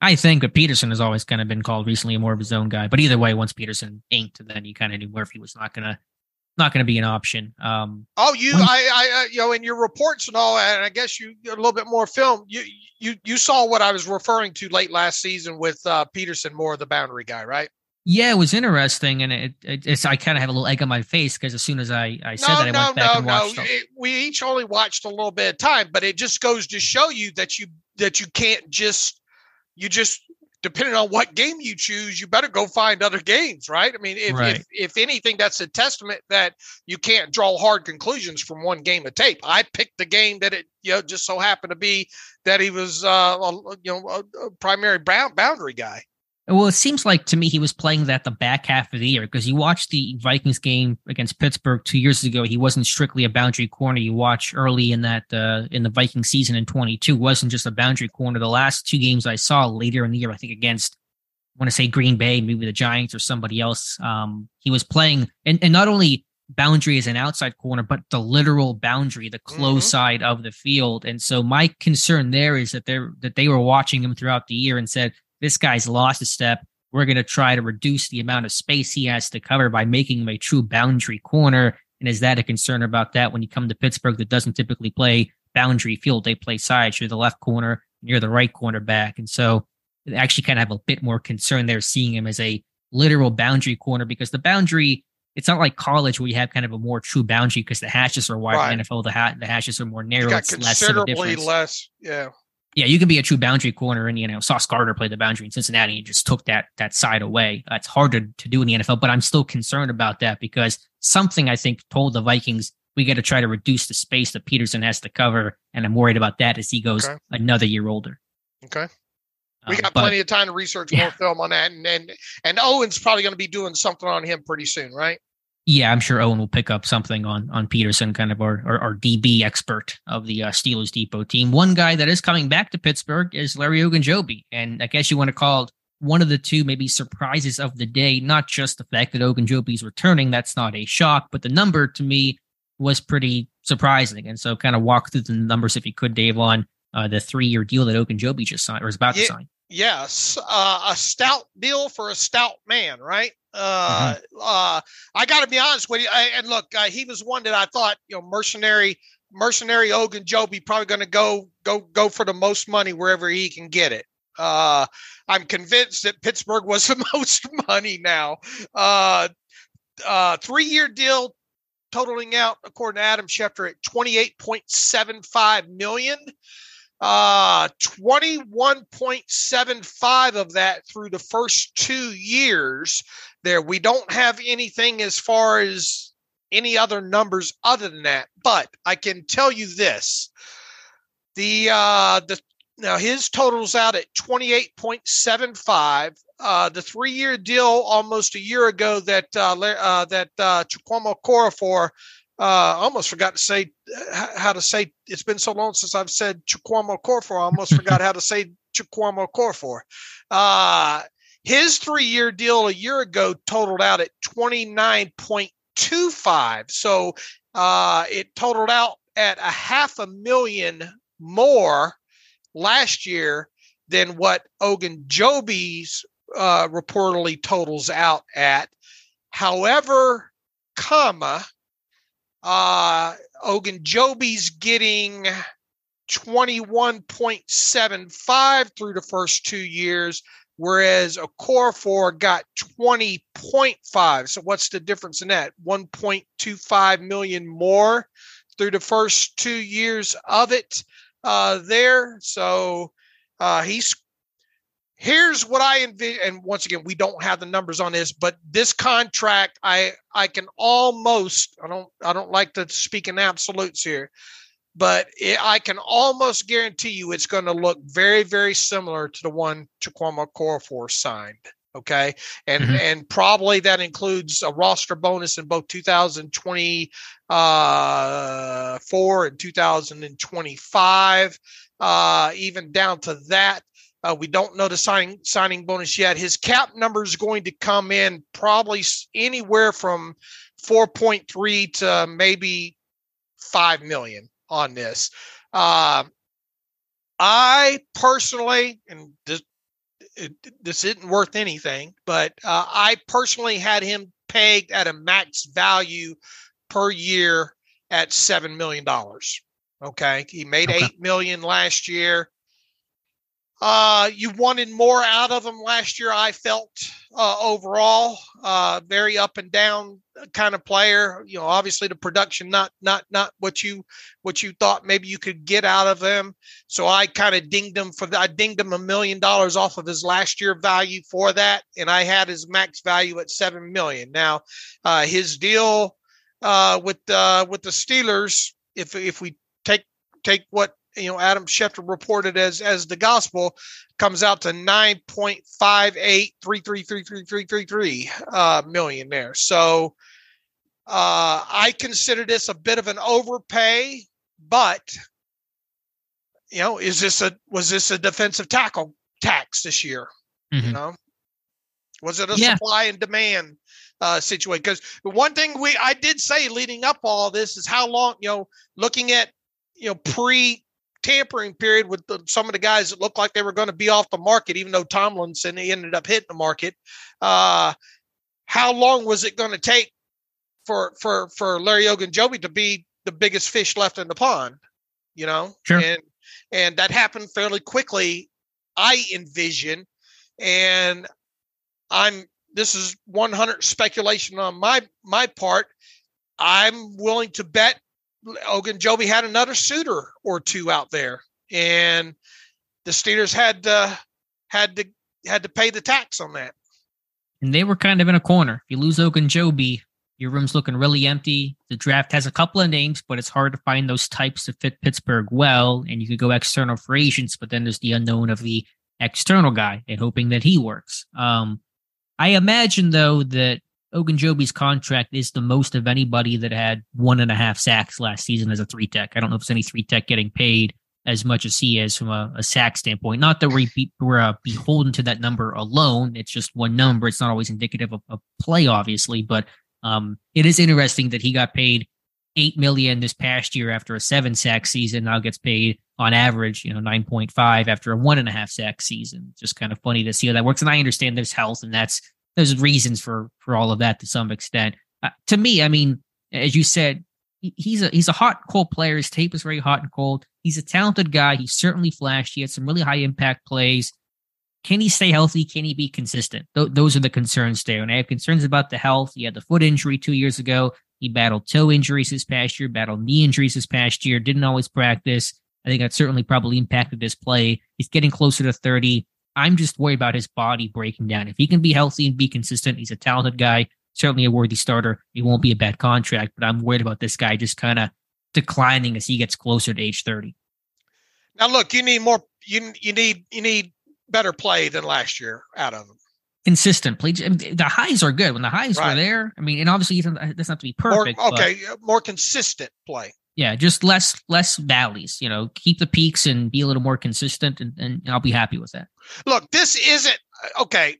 I think, but Peterson has always kind of been called recently more of his own guy. But either way, once Peterson inked, then you kind of knew Murphy was not going to not going to be an option. Um, oh, you, when, I, I, uh, you know, in your reports and all, and I guess you a little bit more film. You, you, you saw what I was referring to late last season with uh, Peterson, more of the boundary guy, right? Yeah, it was interesting, and it, it it's I kind of have a little egg on my face because as soon as I I said no, that, I no, went back no, and watched. No, it, we each only watched a little bit of time, but it just goes to show you that you that you can't just you just depending on what game you choose, you better go find other games, right? I mean, if, Right. if, if anything, that's a testament that you can't draw hard conclusions from one game of tape. I picked the game that it, you know, just so happened to be that he was, uh, a- you know, a, a primary boundary guy. Well, it seems like to me he was playing that the back half of the year because you watch the Vikings game against Pittsburgh two years ago. He wasn't strictly a boundary corner. You watch early in that uh, in the Viking season in 22 wasn't just a boundary corner. The last two games I saw later in the year, I think against I want to say Green Bay, maybe the Giants or somebody else. Um, he was playing and, and not only boundary as an outside corner, but the literal boundary, the close Mhm. side of the field. And so my concern there is that they're that they were watching him throughout the year and said, This guy's lost a step. We're gonna try to reduce the amount of space he has to cover by making him a true boundary corner. And is that a concern about that when you come to Pittsburgh that doesn't typically play boundary field? They play sides. You're the left corner, you're the right cornerback. And so I actually kind of have a bit more concern there seeing him as a literal boundary corner because the boundary it's not like college where you have kind of a more true boundary because the hashes are wide. Right. NFL, the hat the hashes are more narrow. It's less of a considerably less. Yeah. Yeah, you can be a true boundary corner, and you know Sauce Gardner played the boundary in Cincinnati and just took that that side away. That's hard to, to do in the NFL, but I'm still concerned about that because something I think told the Vikings we got to try to reduce the space that Peterson has to cover, and I'm worried about that as he goes Okay. another year older. Okay. We Um, got but- plenty of time to research Yeah. more film on that. And, and, and Owen's probably going to be doing something on him pretty soon, right? Yeah, I'm sure Owen will pick up something on on Peterson, kind of our our, our DB expert of the uh, Steelers Depot team. One guy that is coming back to Pittsburgh is Larry Ogunjobi, and I guess you want to call it one of the two maybe surprises of the day. Not just the fact that Ogunjobi is returning, that's not a shock, but the number to me was pretty surprising. And so, kind of walk through the numbers if you could, Dave, on uh, the three year deal that Ogunjobi just signed or is about to sign. Yes, uh, a stout deal for a stout man, right? Uh, Mm-hmm. uh, I got to be honest with you. I, and look, uh, he was one that I thought, you know, mercenary, mercenary Ogunjobi probably going to go, go, go for the most money wherever he can get it. Uh, I'm convinced that Pittsburgh was [LAUGHS] the most money now. Uh, uh, three year deal totaling out, according to Adam Schefter, at 28.75 million. Uh, 21.75 of that through the first two years. There, we don't have anything as far as any other numbers other than that. But I can tell you this: the uh, the now his totals out at 28.75. Uh, the three-year deal almost a year ago that uh, uh, that uh, Chukwuma Okorafor uh, I almost forgot to say uh, how to say. It's been so long since I've said Chukwuma Okorafor. I almost [LAUGHS] forgot how to say Chukwuma Okorafor. Uh, his three-year deal a year ago totaled out at twenty nine point two five. So uh, it totaled out at a half a million more last year than what Ogunjobi's uh, reportedly totals out at. However, comma uh, Joby's getting 21.75 through the first two years, whereas a core four got 20.5. So what's the difference in that? 1.25 million more through the first two years of it uh, there. So uh, he's here's what I envision. And once again, we don't have the numbers on this, but this contract, I I can almost I don't I don't like to speak in absolutes here, but it, I can almost guarantee you it's going to look very very similar to the one Chukwuma Okorafor signed. Okay, and Mhm. and probably that includes a roster bonus in both 2020 uh, and 2025, uh, even down to that. Uh, we don't know the signing signing bonus yet. His cap number is going to come in probably anywhere from 4.3 to maybe 5 million on this. Uh, I personally, and this, it, this isn't worth anything, but uh, I personally had him pegged at a max value per year at $7 million. Okay. He made Okay. 8 million last year. Uh, you wanted more out of him last year. I felt uh, overall uh, very up and down kind of player. You know, obviously the production not not not what you what you thought maybe you could get out of him. So I kind of dinged him for that. I dinged him a million dollars off of his last year value for that, and I had his max value at seven million. Now, uh, his deal uh, with uh, with the Steelers, if if we take take what you know Adam Schefter reported as as the gospel comes out to nine point five eight three three three three three three three uh, million there. So uh, I consider this a bit of an overpay, but you know, is this a was this a defensive tackle tax this year? Mm-hmm. You know, was it a yeah. supply and demand uh, situation? Because one thing we I did say leading up all this is how long you know looking at you know pre tampering period with the, some of the guys that looked like they were going to be off the market, even though Tomlinson ended up hitting the market. Uh, how long was it going to take for for for Larry Ogunjobi to be the biggest fish left in the pond? You know, sure. and and that happened fairly quickly. I envision, and I'm this is 100 speculation on my my part. I'm willing to bet Ogunjobi had another suitor or two out there, and the Steelers had to had to had to pay the tax on that. And they were kind of in a corner. If you lose Ogunjobi, your room's looking really empty. The draft has a couple of names, but it's hard to find those types to fit Pittsburgh well. And you could go external for agents, but then there's the unknown of the external guy and hoping that he works. Um, I imagine though that Ogunjobi's contract is the most of anybody that had one and a half sacks last season as a three tech. I don't know if there's any three tech getting paid as much as he is from a, a sack standpoint. Not that we be, we're uh, beholden to that number alone. It's just one number. It's not always indicative of, of play, obviously, but um, it is interesting that he got paid eight million this past year after a seven sack season. Now gets paid on average, you know, nine point five after a one and a half sack season. Just kind of funny to see how that works. And I understand there's health, and that's there's reasons for for all of that to some extent. Uh, to me, I mean, as you said, he's a he's a hot cold player. His tape is very hot and cold. He's a talented guy. He's certainly flashed. He had some really high impact plays. Can he stay healthy? Can he be consistent? Th- those are the concerns there. And I have concerns about the health. He had the foot injury two years ago. He battled toe injuries this past year, battled knee injuries this past year, didn't always practice. I think that certainly probably impacted his play. He's getting closer to 30. I'm just worried about his body breaking down. If he can be healthy and be consistent, he's a talented guy, certainly a worthy starter. It won't be a bad contract, but I'm worried about this guy just kind of declining as he gets closer to age 30. Now, look, you need more. You you need you need better play than last year out of him. Consistent play. The highs are good when the highs right. were there. I mean, and obviously doesn't have to be perfect. More, okay, but, more consistent play yeah, just less less valleys. You know, keep the peaks and be a little more consistent, and, and I'll be happy with that. Look, this isn't okay.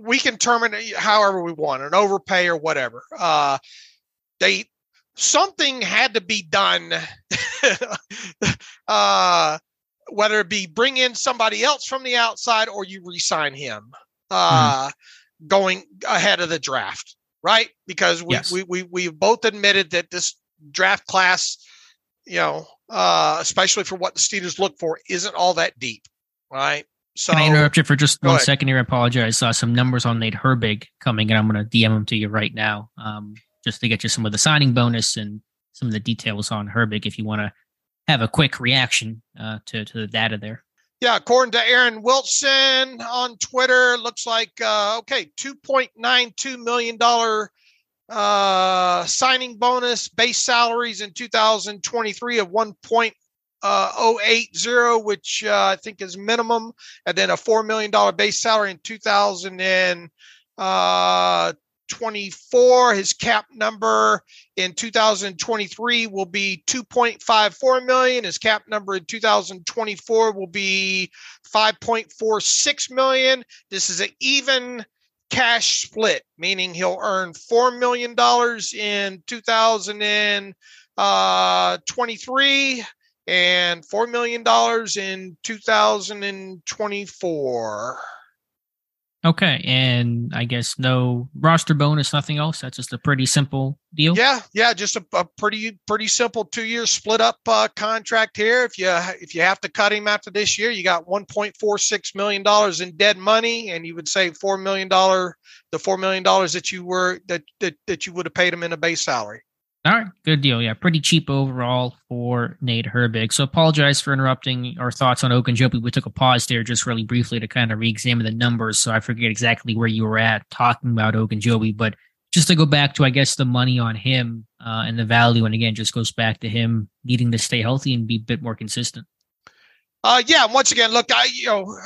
We can terminate however we want, an overpay or whatever. Uh, they something had to be done. [LAUGHS] uh, whether it be bring in somebody else from the outside or you resign him uh, mm-hmm. going ahead of the draft, right? Because we, yes. we, we, we've both admitted that this draft class, you know, uh, especially for what the Steelers look for, isn't all that deep, right? So, Can I interrupt you for just one ahead. second here? I apologize. I saw some numbers on Nate Herbig coming, and I'm going to DM them to you right now, um, just to get you some of the signing bonus and some of the details on Herbig if you want to have a quick reaction uh, to, to the data there. Yeah, according to Aaron Wilson on Twitter, looks like uh, okay, two point nine two million dollar uh, signing bonus, base salaries in 2023 of 1.080, uh, which uh, I think is minimum, and then a $4 million base salary in 2024. Uh, His cap number in 2023 will be 2.54 million. His cap number in 2024 will be 5.46 million. This is an even cash split, meaning he'll earn $4 million in 2023 uh, and $4 million in 2024. Okay, and I guess no roster bonus, nothing else. That's just a pretty simple deal. Yeah, yeah, just a, a pretty pretty simple two year split up uh, contract here. If you if you have to cut him after this year, you got one point four six million dollars in dead money, and you would save four million dollar the four million dollars that you were that, that that you would have paid him in a base salary. All right, good deal. Yeah, pretty cheap overall for Nate Herbig. So apologize for interrupting our thoughts on Ogunjobi. We took a pause there just really briefly to kind of re-examine the numbers. So I forget exactly where you were at talking about Ogunjobi, but just to go back to I guess the money on him uh, and the value, and again, just goes back to him needing to stay healthy and be a bit more consistent. Uh, yeah. Once again, look, I you know,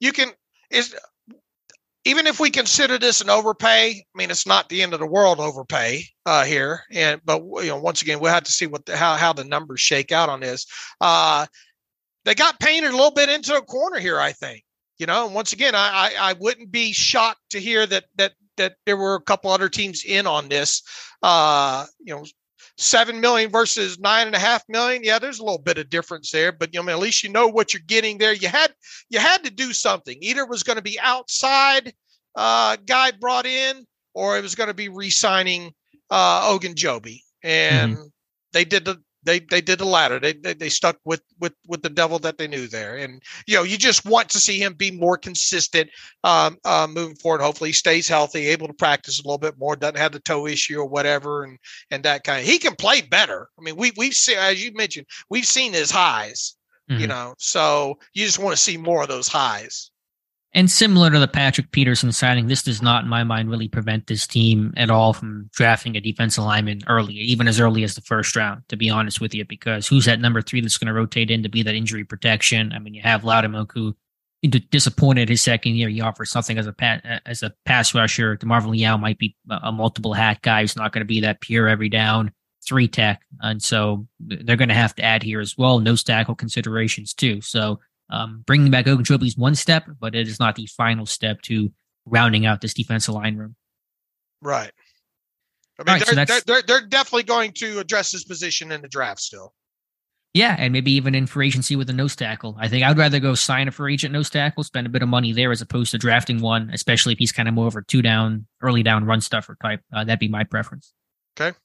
you can is even if we consider this an overpay, I mean, it's not the end of the world overpay uh, here. And but you know, once again, we'll have to see what the, how how the numbers shake out on this. Uh, they got painted a little bit into a corner here, I think. You know, and once again, I, I I wouldn't be shocked to hear that that that there were a couple other teams in on this. Uh, you know, seven million versus nine and a half million. Yeah, there's a little bit of difference there, but you know, at least you know what you're getting there. You had you had to do something. Either it was going to be outside uh, guy brought in, or it was going to be re-signing uh, Ogunjobi, and mm-hmm. they did the they they did the latter. They, they they stuck with with with the devil that they knew there, and you know you just want to see him be more consistent um, uh, moving forward. Hopefully, he stays healthy, able to practice a little bit more, doesn't have the toe issue or whatever, and and that kind of. He can play better. I mean, we we've seen as you mentioned, we've seen his highs. Mm-hmm. You know, so you just want to see more of those highs. And similar to the Patrick Peterson signing, this does not, in my mind, really prevent this team at all from drafting a defensive lineman early, even as early as the first round, to be honest with you, because who's that number three that's going to rotate in to be that injury protection? I mean, you have Loudermilk, disappointed his second year. He offers something as a as a pass rusher. DeMarvin Leal might be a multiple hat guy. He's not going to be that pure every down three tech. And so they're going to have to add here as well. No tackle considerations too. So um, bringing back Ogunjobi is one step, but it is not the final step to rounding out this defensive line room. Right. I mean, right, they're, so they're, they're, definitely going to address this position in the draft still. Yeah, and maybe even in free agency with a nose tackle. I think I'd rather go sign a free agent nose tackle, spend a bit of money there as opposed to drafting one, especially if he's kind of more of a two down, early down run stuffer type. Uh, that'd be my preference. Okay.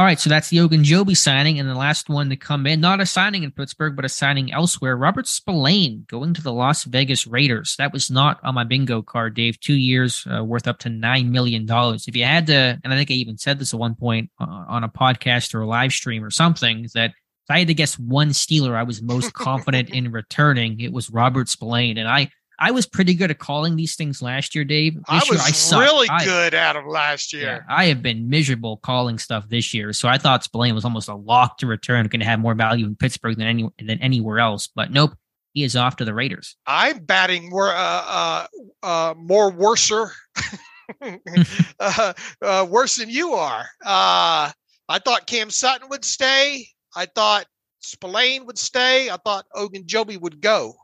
All right, so that's the Ogunjobi signing, and the last one to come in, not a signing in Pittsburgh, but a signing elsewhere. Robert Spillane going to the Las Vegas Raiders. That was not on my bingo card, Dave. Two years uh, worth up to nine million dollars. If you had to, and I think I even said this at one point uh, on a podcast or a live stream or something, that if I had to guess one Steeler I was most [LAUGHS] confident in returning, it was Robert Spillane, and I I was pretty good at calling these things last year, Dave. This I was year, I really I, good at them last year. Yeah, I have been miserable calling stuff this year, so I thought Spillane was almost a lock to return, going to have more value in Pittsburgh than any than anywhere else. But nope, he is off to the Raiders. I'm batting more uh, uh, uh, more worser, [LAUGHS] [LAUGHS] uh, uh, worse than you are. Uh, I thought Cam Sutton would stay. I thought Spillane would stay. I thought Ogunjobi would go.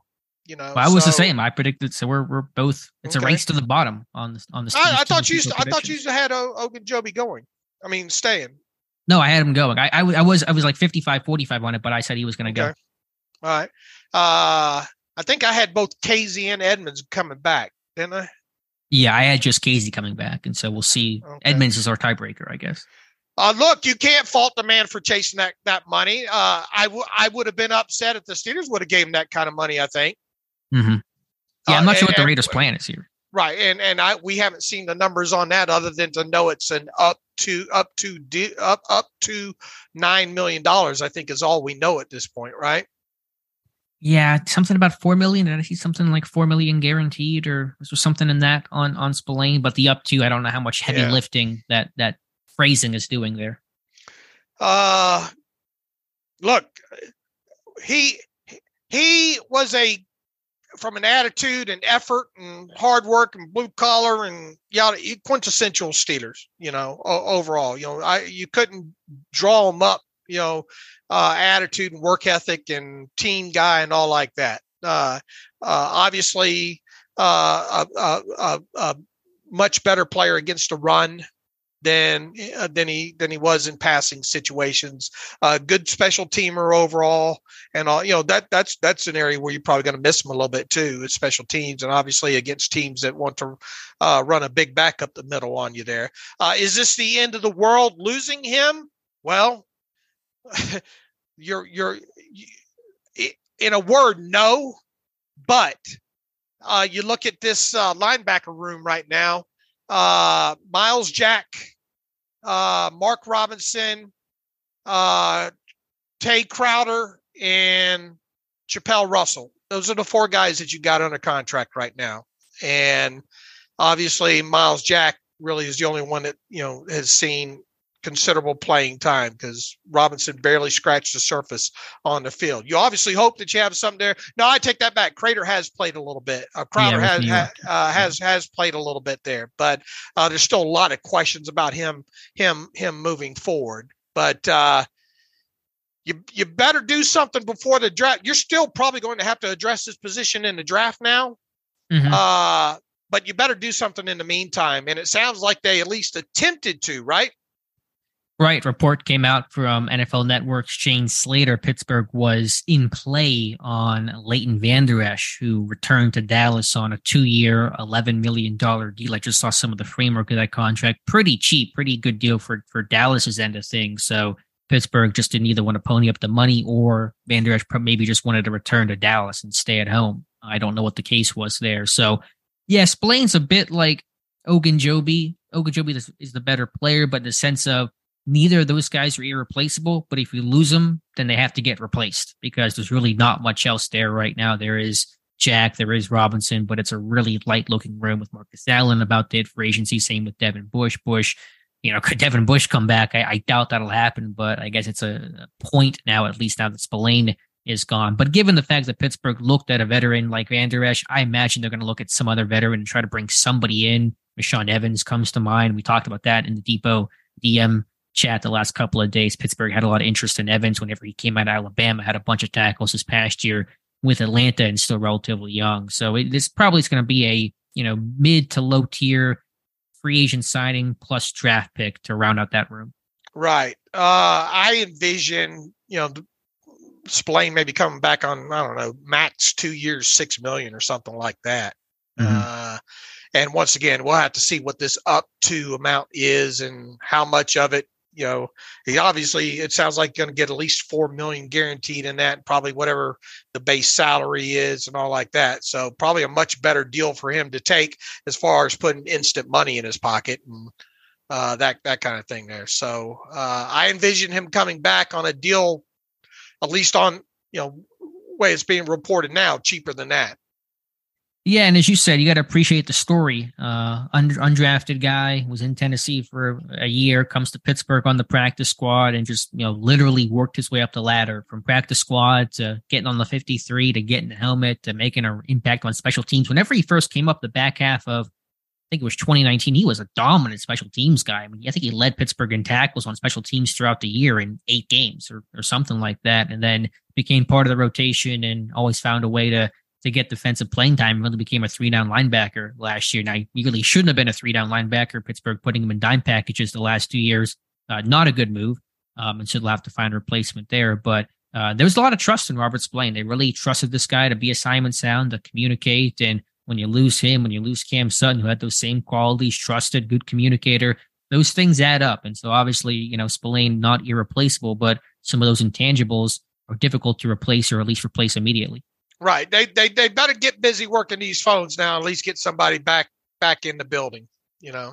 You know, well, I was so, the same. I predicted. So we're we're both. It's okay. a race to the bottom on the on the. I, I thought you. I thought you had Ogunjobi going. I mean, staying. No, I had him going. I, I, I was I was like 55, 45 on it, but I said he was going to okay. go. All right. Uh, I think I had both Kazee and Edmunds coming back, didn't I? Yeah, I had just Kazee coming back, and so we'll see. Okay. Edmunds is our tiebreaker, I guess. Uh, look, you can't fault the man for chasing that that money. Uh, I, w- I would have been upset if the Steelers would have gave him that kind of money. I think. Mm-hmm. Yeah, I'm not uh, sure and, what the Raiders' plan is here. Right, and and I we haven't seen the numbers on that other than to know it's an up to up to up up to nine million dollars. I think is all we know at this point, right? Yeah, something about four million. Did I see something like four million guaranteed, or was there something in that on on Spillane? But the up to, I don't know how much heavy yeah. lifting that that phrasing is doing there. Uh look, he he was a from an attitude and effort and hard work and blue collar and yeah, quintessential Steelers. You know, overall, you know, I you couldn't draw them up. You know, uh, attitude and work ethic and team guy and all like that. Uh, uh, obviously, uh, a, much better player against a run than uh, than he than he was in passing situations. Uh, good special teamer overall, and all you know that that's that's an area where you're probably going to miss him a little bit too, with special teams, and obviously against teams that want to uh, run a big back up the middle on you. There uh, is this the end of the world losing him? Well, [LAUGHS] you're you're in a word, no, but uh, you look at this uh, linebacker room right now uh, Myles Jack, uh, Mark Robinson, uh, Tae Crowder, and Chapelle Russell. Those are the four guys that you got under contract right now. And obviously, Myles Jack really is the only one that you know has seen considerable playing time because Robinson barely scratched the surface on the field. You obviously hope that you have something there. No, I take that back. Crowder has played a little bit. Uh, Crowder yeah, has ha, uh, has has played a little bit there, but uh, there's still a lot of questions about him him him moving forward. But uh, you you better do something before the draft. You're still probably going to have to address this position in the draft now. Mm-hmm. Uh, but you better do something in the meantime. And it sounds like they at least attempted to, right? Right. Report came out from NFL Network's Jane Slater. Pittsburgh was in play on Leighton Vander Esch, who returned to Dallas on a two year, $11 million deal. I just saw some of the framework of that contract. Pretty cheap, pretty good deal for, for Dallas's end of things. So Pittsburgh just didn't either want to pony up the money or Vander Esch maybe just wanted to return to Dallas and stay at home. I don't know what the case was there. So, yes, Spillane's a bit like Ogunjobi. Ogunjobi is the better player, but in the sense of neither of those guys are irreplaceable, but if you lose them, then they have to get replaced because there's really not much else there right now. There is Jack, there is Robinson, but it's a really light looking room with Marcus Allen about dead for agency. Same with Devin Bush. Bush, you know, [LAUGHS] could Devin Bush come back? I, I doubt that'll happen, but I guess it's a, point now, at least now that Spillane is gone. But given the fact that Pittsburgh looked at a veteran like Vander Esch, I imagine they're going to look at some other veteran and try to bring somebody in. Rashaan Evans comes to mind. We talked about that in the Depot DM chat the last couple of days. Pittsburgh had a lot of interest in Evans whenever he came out of Alabama, had a bunch of tackles this past year with Atlanta and still relatively young. So it, this probably is going to be a, you know, mid to low tier free agent signing plus draft pick to round out that room. Right. Uh, I envision, you know, Spillane maybe coming back on, I don't know, max two years, six million or something like that. Mm-hmm. Uh, and once again, we'll have to see what this up to amount is and how much of it you know, he obviously it sounds like going to get at least four million guaranteed in that, probably whatever the base salary is and all like that. So probably a much better deal for him to take as far as putting instant money in his pocket and uh, that that kind of thing there. So uh, I envision him coming back on a deal, at least on you know way it's being reported now, cheaper than that. Yeah, and as you said, you got to appreciate the story. Uh, undrafted guy was in Tennessee for a year, comes to Pittsburgh on the practice squad, and just you know literally worked his way up the ladder from practice squad to getting on the 53 to getting the helmet to making an impact on special teams. Whenever he first came up, the back half of I think it was 2019, he was a dominant special teams guy. I mean, I think he led Pittsburgh in tackles on special teams throughout the year in eight games or or something like that, and then became part of the rotation and always found a way to to get defensive playing time. Really became a three down linebacker last year. Now he really shouldn't have been a three down linebacker. Pittsburgh putting him in dime packages the last two years, uh, not a good move. Um, and so they'll have to find a replacement there. But uh, there was a lot of trust in Robert Spillane. They really trusted this guy to be a Simon Sound, to communicate. And when you lose him, when you lose Cam Sutton, who had those same qualities, trusted, good communicator, those things add up. And so obviously, you know, Spillane not irreplaceable, but some of those intangibles are difficult to replace or at least replace immediately. Right. They they they better get busy working these phones now. At least get somebody back back in the building. You know.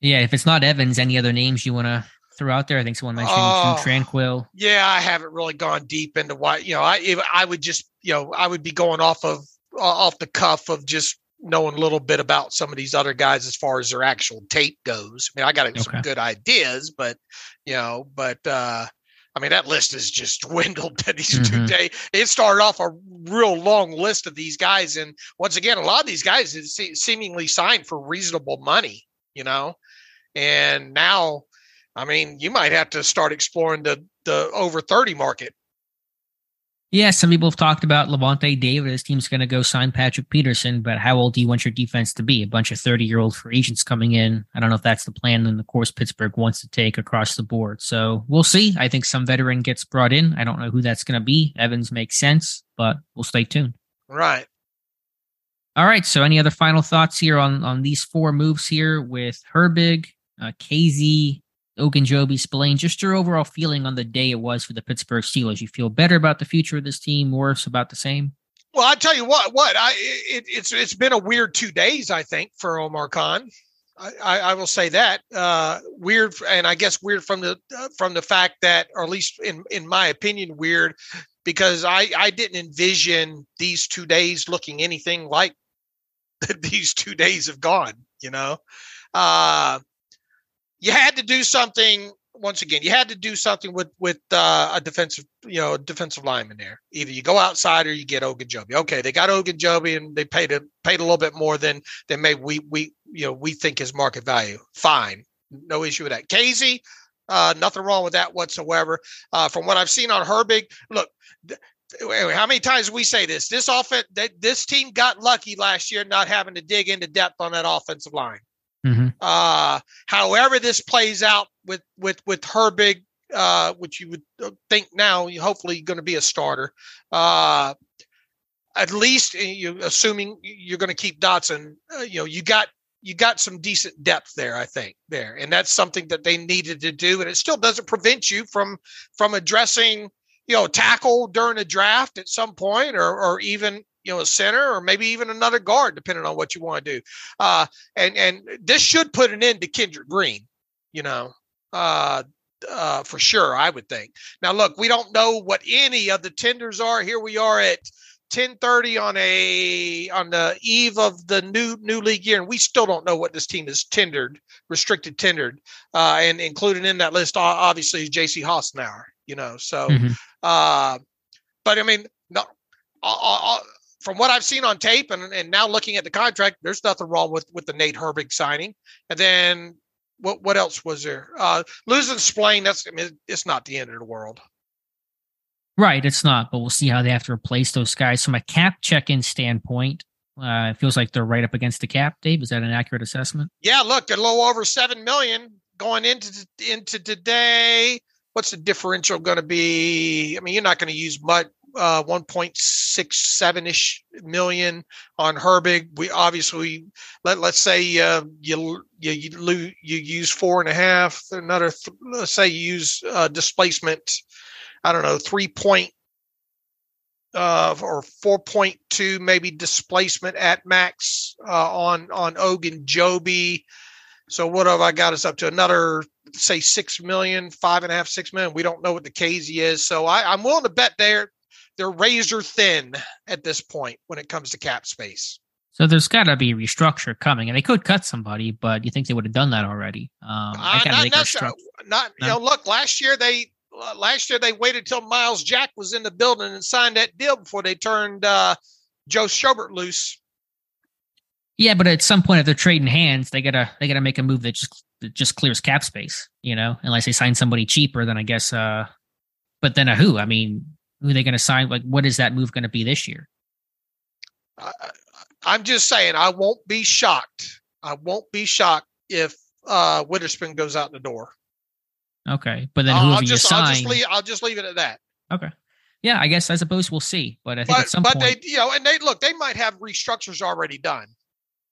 Yeah. If it's not Evans, any other names you want to throw out there? I think someone mentioned uh, Tranquill. Yeah, I haven't really gone deep into why. You know, I I would just you know I would be going off of off the cuff of just knowing a little bit about some of these other guys as far as their actual tape goes. I mean, I got okay. some good ideas, but you know, but uh I mean, that list has just [LAUGHS] dwindled to these mm-hmm. two days. It started off a real long list of these guys. And once again, a lot of these guys is seemingly signed for reasonable money, you know? And now, I mean, you might have to start exploring the, the over 30 market. Yeah, some people have talked about Lavonte David. His team's going to go sign Patrick Peterson, but how old do you want your defense to be? A bunch of 30 year old free agents coming in. I don't know if that's the plan and the course Pittsburgh wants to take across the board. So we'll see. I think some veteran gets brought in. I don't know who that's going to be. Evans makes sense, but we'll stay tuned. Right. All right. So any other final thoughts here on, on these four moves here with Herbig, uh, Kazee, Ogunjobi, Spillane, just your overall feeling on the day it was for the Pittsburgh Steelers. You feel better about the future of this team, worse about the same? Well, I tell you what, what I it, it's it's been a weird two days, I think, for Omar Khan. I, I, will say that uh, weird, and I guess weird from the uh, from the fact that, or at least in in my opinion, weird because I I didn't envision these two days looking anything like [LAUGHS] these two days have gone. You know, uh, you had to do something once again, you had to do something with with uh, a defensive, you know, defensive lineman there. Either you go outside or you get Ogunjobi. Okay, they got Ogunjobi and they paid a paid a little bit more than than maybe we we you know we think is market value. Fine, no issue with that. Kazee, uh, nothing wrong with that whatsoever. Uh, from what I've seen on Herbig, look. Th- how many times we say this? This offense, this team got lucky last year not having to dig into depth on that offensive line. Mm-hmm. Uh, however, this plays out with with with Herbig, uh, which you would uh, think now, hopefully, going to be a starter. Uh, at least, eh, you assuming you're going to keep Dotson, uh, you know, you got you got some decent depth there, I think there, and that's something that they needed to do, and it still doesn't prevent you from from addressing you know tackle during a draft at some point, or or even you know a center or maybe even another guard depending on what you want to do uh, and and this should put an end to kendrick green you know uh, uh, for sure i would think now look we don't know what any of the tenders are here we are at 10:30 on a on the eve of the new new league year, and we still don't know what this team is tendered, restricted tendered, uh, and included in that list obviously is J.C. Hassenauer. You know, so, mm-hmm. uh, but I mean, no, from what I've seen on tape and, and now looking at the contract, there's nothing wrong with with the Nate Herbig signing. And then what what else was there? Uh, losing Spillane, that's I mean, it's not the end of the world. Right, it's not, but we'll see how they have to replace those guys. From a cap check-in standpoint, uh, it feels like they're right up against the cap. Dave, is that an accurate assessment? Yeah, look, a little over seven million going into into today. What's the differential going to be? I mean, you're not going to use much uh, 1.67 ish million on Herbig. We obviously let let's say uh, you you you, you use four and a half. Another th- let's say you use uh, displacement. I don't know three point uh, or 4.2 maybe displacement at max uh, on on Ogunjobi. So what have I got us up to? Another say six million, five and a half, six million. We don't know what the Kazee is. So I, I'm willing to bet there they're razor thin at this point when it comes to cap space. So there's got to be a restructure coming, and they could cut somebody, but you think they would have done that already? Um, uh, not necessarily. Not no? you know, look, last year they uh, last year they waited till Myles Jack was in the building and signed that deal before they turned uh, Joe Schobert loose. Yeah, but at some point, if they're trading hands, they gotta they gotta make a move that just that just clears cap space, you know. Unless they sign somebody cheaper, then I guess. uh But then a who? I mean, who are they going to sign? Like, what is that move going to be this year? I, I'm just saying, I won't be shocked. I won't be shocked if uh, Witherspoon goes out the door. Okay, but then who I'll just, I'll just leave. I'll just leave it at that. Okay. Yeah, I guess I suppose we'll see. But I think but, at some but point, they, you know, and they look, they might have restructures already done.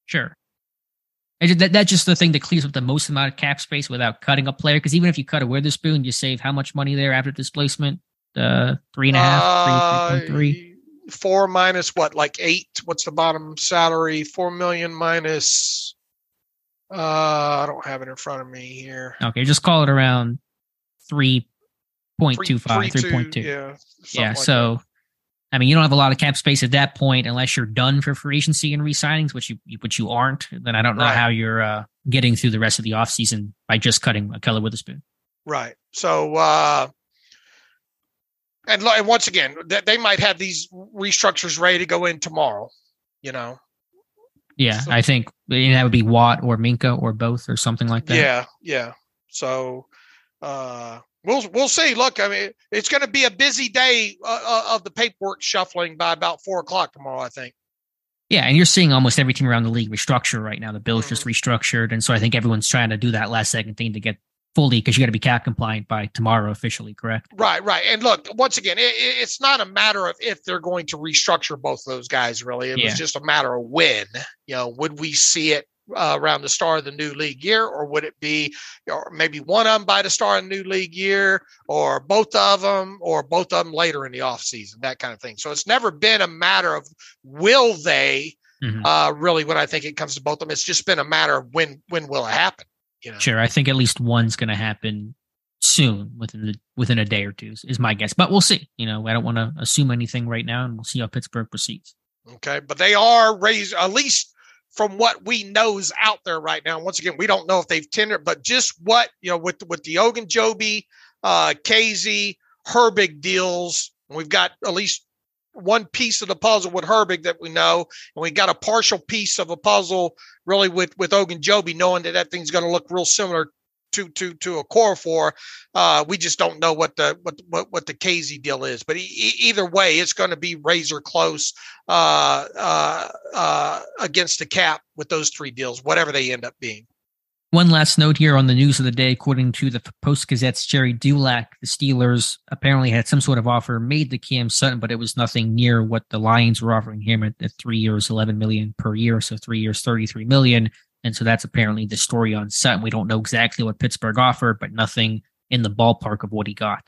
Sure. That, that's just the thing that clears up the most amount of cap space without cutting a player. Because even if you cut a Witherspoon, you save how much money there after displacement? Uh, three and a half, uh, three, three. Four minus what, like eight? What's the bottom salary? Four million minus. Uh, I don't have it in front of me here. Okay, just call it around three point two five, three point two. Yeah, yeah. Like so, that. I mean, you don't have a lot of cap space at that point unless you're done for free agency and re-signings, which you which you aren't. Then I don't know right. how you're uh, getting through the rest of the offseason by just cutting a Keller Witherspoon. Right. So uh, and, and once again, they might have these restructures ready to go in tomorrow. You know. Yeah, so, I think that would be Watt or Minkah or both or something like that. Yeah, yeah. So, uh, We'll we'll see. Look, I mean, it's going to be a busy day uh, uh, of the paperwork shuffling by about four o'clock tomorrow. I think. Yeah, and you're seeing almost every team around the league restructure right now. The Bills mm-hmm. just restructured, and so I think everyone's trying to do that last second thing to get fully because you got to be cap compliant by tomorrow officially, correct? Right, right. And look, once again, it, it's not a matter of if they're going to restructure both those guys. Really, it yeah. was just a matter of when. You know, would we see it uh, around the start of the new league year, or would it be, or maybe one of them by the start of the new league year, or both of them, or both of them later in the off season, that kind of thing. So it's never been a matter of will they. Mm-hmm. Uh, really, when I think it comes to both of them, it's just been a matter of when when will it happen. You know? Sure, I think at least one's going to happen soon within the within a day or two is my guess, but we'll see. You know, I don't want to assume anything right now, and we'll see how Pittsburgh proceeds. Okay, but they are raised at least from what we knows out there right now. Once again, we don't know if they've tendered, but just what you know with with the Ogunjobi, uh, Kazee, Herbig deals, we've got at least one piece of the puzzle with Herbig that we know, and we got a partial piece of a puzzle really with with Ogunjobi, knowing that that thing's going to look real similar to to to Okorafor. Uh, we just don't know what the what what, what the Kazee deal is. But either way, it's going to be razor close uh, uh, uh, against the cap with those three deals, whatever they end up being. One last note here on the news of the day. According to the Post Gazette's Jerry Dulac, the Steelers apparently had some sort of offer made to Cam Sutton, but it was nothing near what the Lions were offering him at, at three years, eleven million per year, so three years, thirty-three million. And so that's apparently the story on Sutton. We don't know exactly what Pittsburgh offered, but nothing in the ballpark of what he got.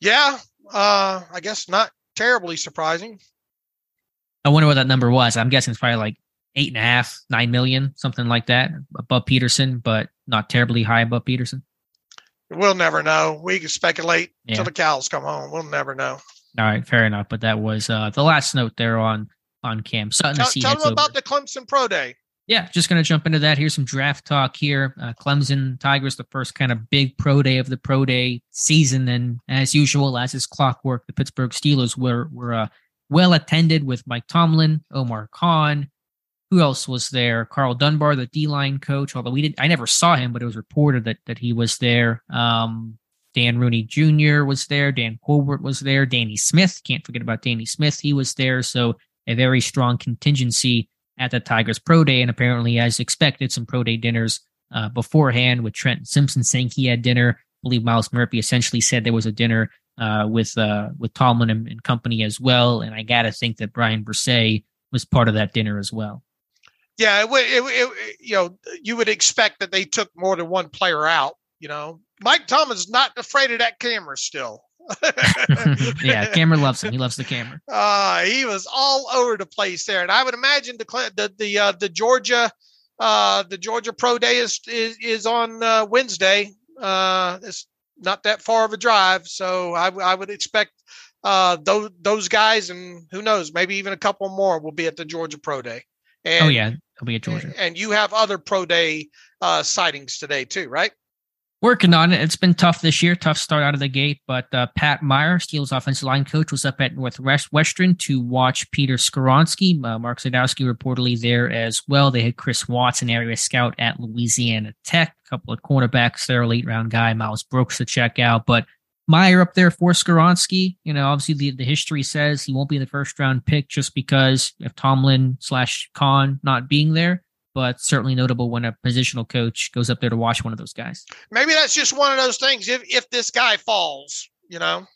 Yeah, uh, I guess not terribly surprising. I wonder what that number was. I'm guessing it's probably like eight and a half, nine million, something like that, above Peterson, but not terribly high above Peterson. We'll never know. We can speculate yeah. until the cows come home. We'll never know. All right, fair enough. But that was uh, the last note there on on Cam Sutton. Tell, tell them about the Clemson Pro Day. Yeah, just going to jump into that. Here's some draft talk here. Uh, Clemson Tigers, the first kind of big pro day of the pro day season, and as usual, as is clockwork, the Pittsburgh Steelers were were uh, well attended with Mike Tomlin, Omar Khan, who else was there? Karl Dunbar, the D line coach. Although we didn't, I never saw him, but it was reported that that he was there. Um, Dan Rooney Jr. was there. Dan Colbert was there. Danny Smith, can't forget about Danny Smith. He was there. So a very strong contingency at the Tigers Pro Day, and apparently, as expected, some Pro Day dinners uh, beforehand. With Trent Simpson saying he had dinner. I believe Myles Murphy essentially said there was a dinner uh, with uh, with Tomlin and, and, company as well. And I got to think that Bryan Bresee was part of that dinner as well. Yeah, it, it, it, you know, you would expect that they took more than one player out. You know, Mike Thomas not afraid of that camera still. [LAUGHS] yeah, Cameron loves him. He loves the camera. Uh, he was all over the place there, and I would imagine the the the uh, the Georgia uh, the Georgia Pro Day is is, is on uh, Wednesday. Uh, it's not that far of a drive, so I, I would expect uh, those those guys, and who knows, maybe even a couple more will be at the Georgia Pro Day. And, oh yeah, they'll be at Georgia. And, you have other pro day uh, sightings today too, right? Working on it. It's been tough this year, tough start out of the gate. But uh, Pat Meyer, Steelers offensive line coach, was up at Northwestern to watch Peter Skoronski. Uh, Mark Sadowski reportedly there as well. They had Chris Watson, area scout at Louisiana Tech. A couple of cornerbacks there, late round guy, Myles Brooks to check out. But Meyer up there for Skoronski. You know, obviously the, the history says he won't be the first round pick just because of Tomlin slash Khan not being there. But certainly notable when a positional coach goes up there to watch one of those guys. Maybe that's just one of those things. If if this guy falls, you know,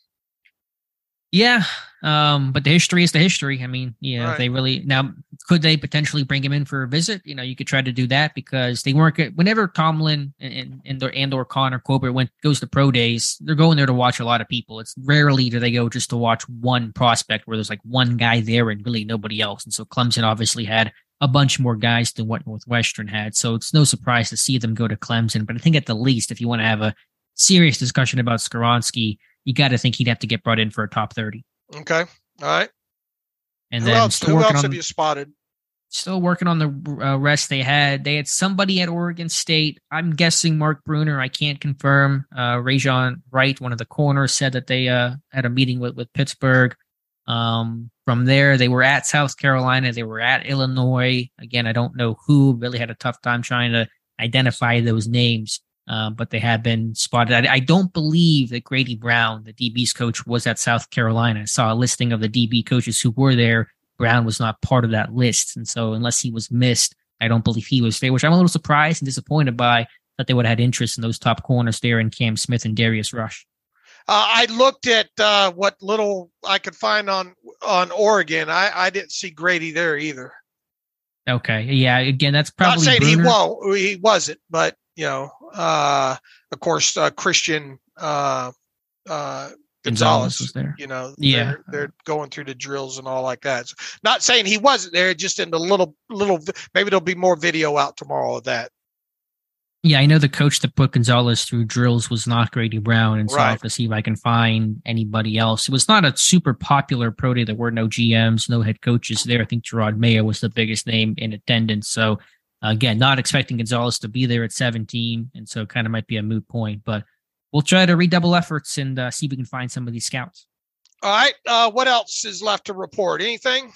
yeah, um, but the history is the history. I mean, yeah, right. they really now could they potentially bring him in for a visit? You know, you could try to do that because they weren't. Whenever Tomlin and and, and or Connor Colbert went goes to pro days, they're going there to watch a lot of people. It's rarely do they go just to watch one prospect where there's like one guy there and really nobody else. And so Clemson obviously had a bunch more guys than what Northwestern had. So it's no surprise to see them go to Clemson. But I think at the least, if you want to have a serious discussion about Skoronski you got to think he'd have to get brought in for a top 30. Okay. All right. And who then else, who else on, have you spotted? Still working on the uh, rest they had. They had somebody at Oregon State. I'm guessing Mark Bruener. I can't confirm. Uh, Rejzohn Wright, one of the corners, said that they uh, had a meeting with, with Pittsburgh. Um, from there, they were at South Carolina. They were at Illinois. Again, I don't know who really had a tough time trying to identify those names. Uh, but they have been spotted. I, I, don't believe that Grady Brown, the DB's coach, was at South Carolina. I saw a listing of the DB coaches who were there. Brown was not part of that list. And so, unless he was missed, I don't believe he was there, which I'm a little surprised and disappointed by that they would have had interest in those top corners there in Cam Smith and Darius Rush. Uh, I looked at uh, what little I could find on on Oregon. I, I didn't see Grady there either. Okay, yeah. Again, that's probably not saying Bruener. he won't. He wasn't, but you know, uh, of course, uh, Christian uh, uh, Gonzalez, was there. You know, yeah, they're, they're, going through the drills and all like that. So not saying he wasn't there, just in the little little. Maybe there'll be more video out tomorrow of that. Yeah, I know the coach that put Gonzalez through drills was not Grady Brown, and so right. I have to see if I can find anybody else. It was not a super popular pro day. There were no GMs, no head coaches there. I think Jerod Mayo was the biggest name in attendance. So again, not expecting Gonzalez to be there at 17, and so kind of might be a moot point. But we'll try to redouble efforts and uh, see if we can find some of these scouts. All right. Uh, what else is left to report? Anything?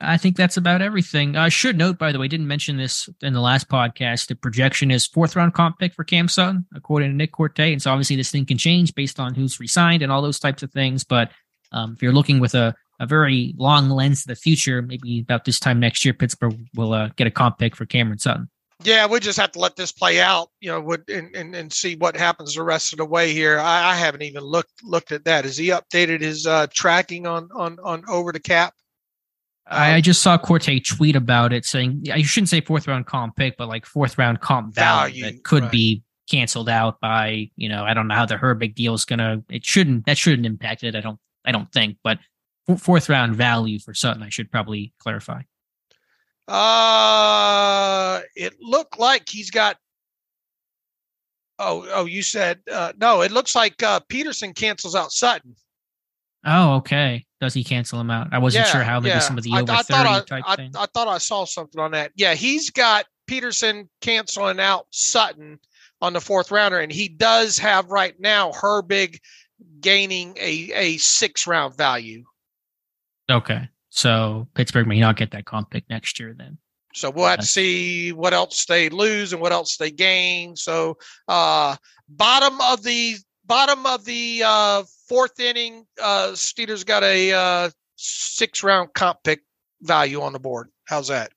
I think that's about everything. I should note, by the way, didn't mention this in the last podcast. The projection is fourth round comp pick for Cam Sutton, according to Nick Korte. And so obviously this thing can change based on who's resigned and all those types of things. But um, if you're looking with a, a very long lens to the future, maybe about this time next year, Pittsburgh will uh, get a comp pick for Cameron Sutton. Yeah, we just have to let this play out, you know, would and, and, and see what happens the rest of the way here. I, I haven't even looked looked at that. Has he updated his uh, tracking on on on over the cap? I, just saw Korte tweet about it saying you shouldn't say fourth round comp pick, but like fourth round comp value, value that could right. be canceled out by, you know, I don't know how the Herbig deal is gonna it shouldn't that shouldn't impact it. I don't I don't think, but fourth round value for Sutton, I should probably clarify. Uh it looked like he's got Oh, oh, you said uh, no. It looks like uh, Peterson cancels out Sutton. Oh, okay. Does he cancel him out? I wasn't yeah, sure how maybe yeah. some of the over I, I 30 I, type I, thing. I thought I saw something on that. Yeah, he's got Peterson canceling out Sutton on the fourth rounder, and he does have right now Herbig gaining a, a six round value. Okay. So Pittsburgh may not get that comp pick next year then. So we'll have to see what else they lose and what else they gain. So uh bottom of the bottom of the uh, fourth inning, uh, Steelers got a uh, six round comp pick value on the board. How's that?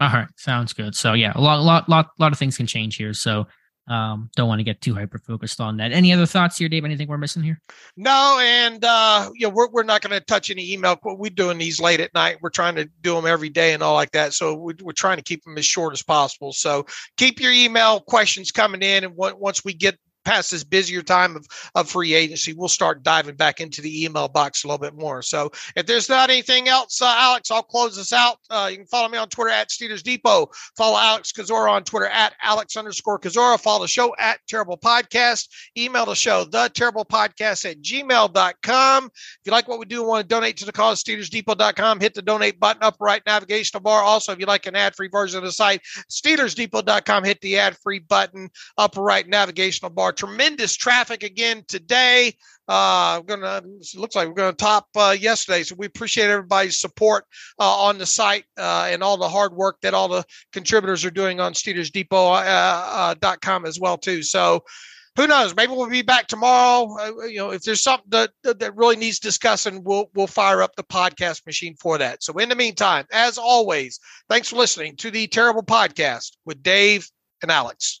All right, sounds good. So yeah, a lot, lot, lot, lot of things can change here. So um, don't want to get too hyper focused on that. Any other thoughts here, Dave? Anything we're missing here? No, and uh, know we're we're not going to touch any email. We're doing these late at night. We're trying to do them every day and all like that. So we're, we're trying to keep them as short as possible. So keep your email questions coming in, and once we get past this busier time of, of free agency, we'll start diving back into the email box a little bit more. So if there's not anything else, uh, Alex, I'll close this out. Uh, you can follow me on Twitter at Steelers Depot. Follow Alex Kozora on Twitter at Alex underscore Kozora. Follow the show at Terrible Podcast. Email the show, the Terrible Podcast at gmail.com. If you like what we do and want to donate to the cause, SteelersDepot.com. Hit the donate button up right navigational bar. Also, if you like an ad free version of the site, SteelersDepot.com. Hit the ad free button up right navigational bar tremendous traffic again today. Uh, gonna looks like we're gonna top uh, yesterday, so we appreciate everybody's support uh, on the site uh, and all the hard work that all the contributors are doing on SteelersDepot.com uh, uh, as well too. So who knows? Maybe we'll be back tomorrow. Uh, you know, if there's something that, that really needs discussing, we'll we'll fire up the podcast machine for that. So in the meantime, as always, thanks for listening to the Terrible Podcast with Dave and Alex.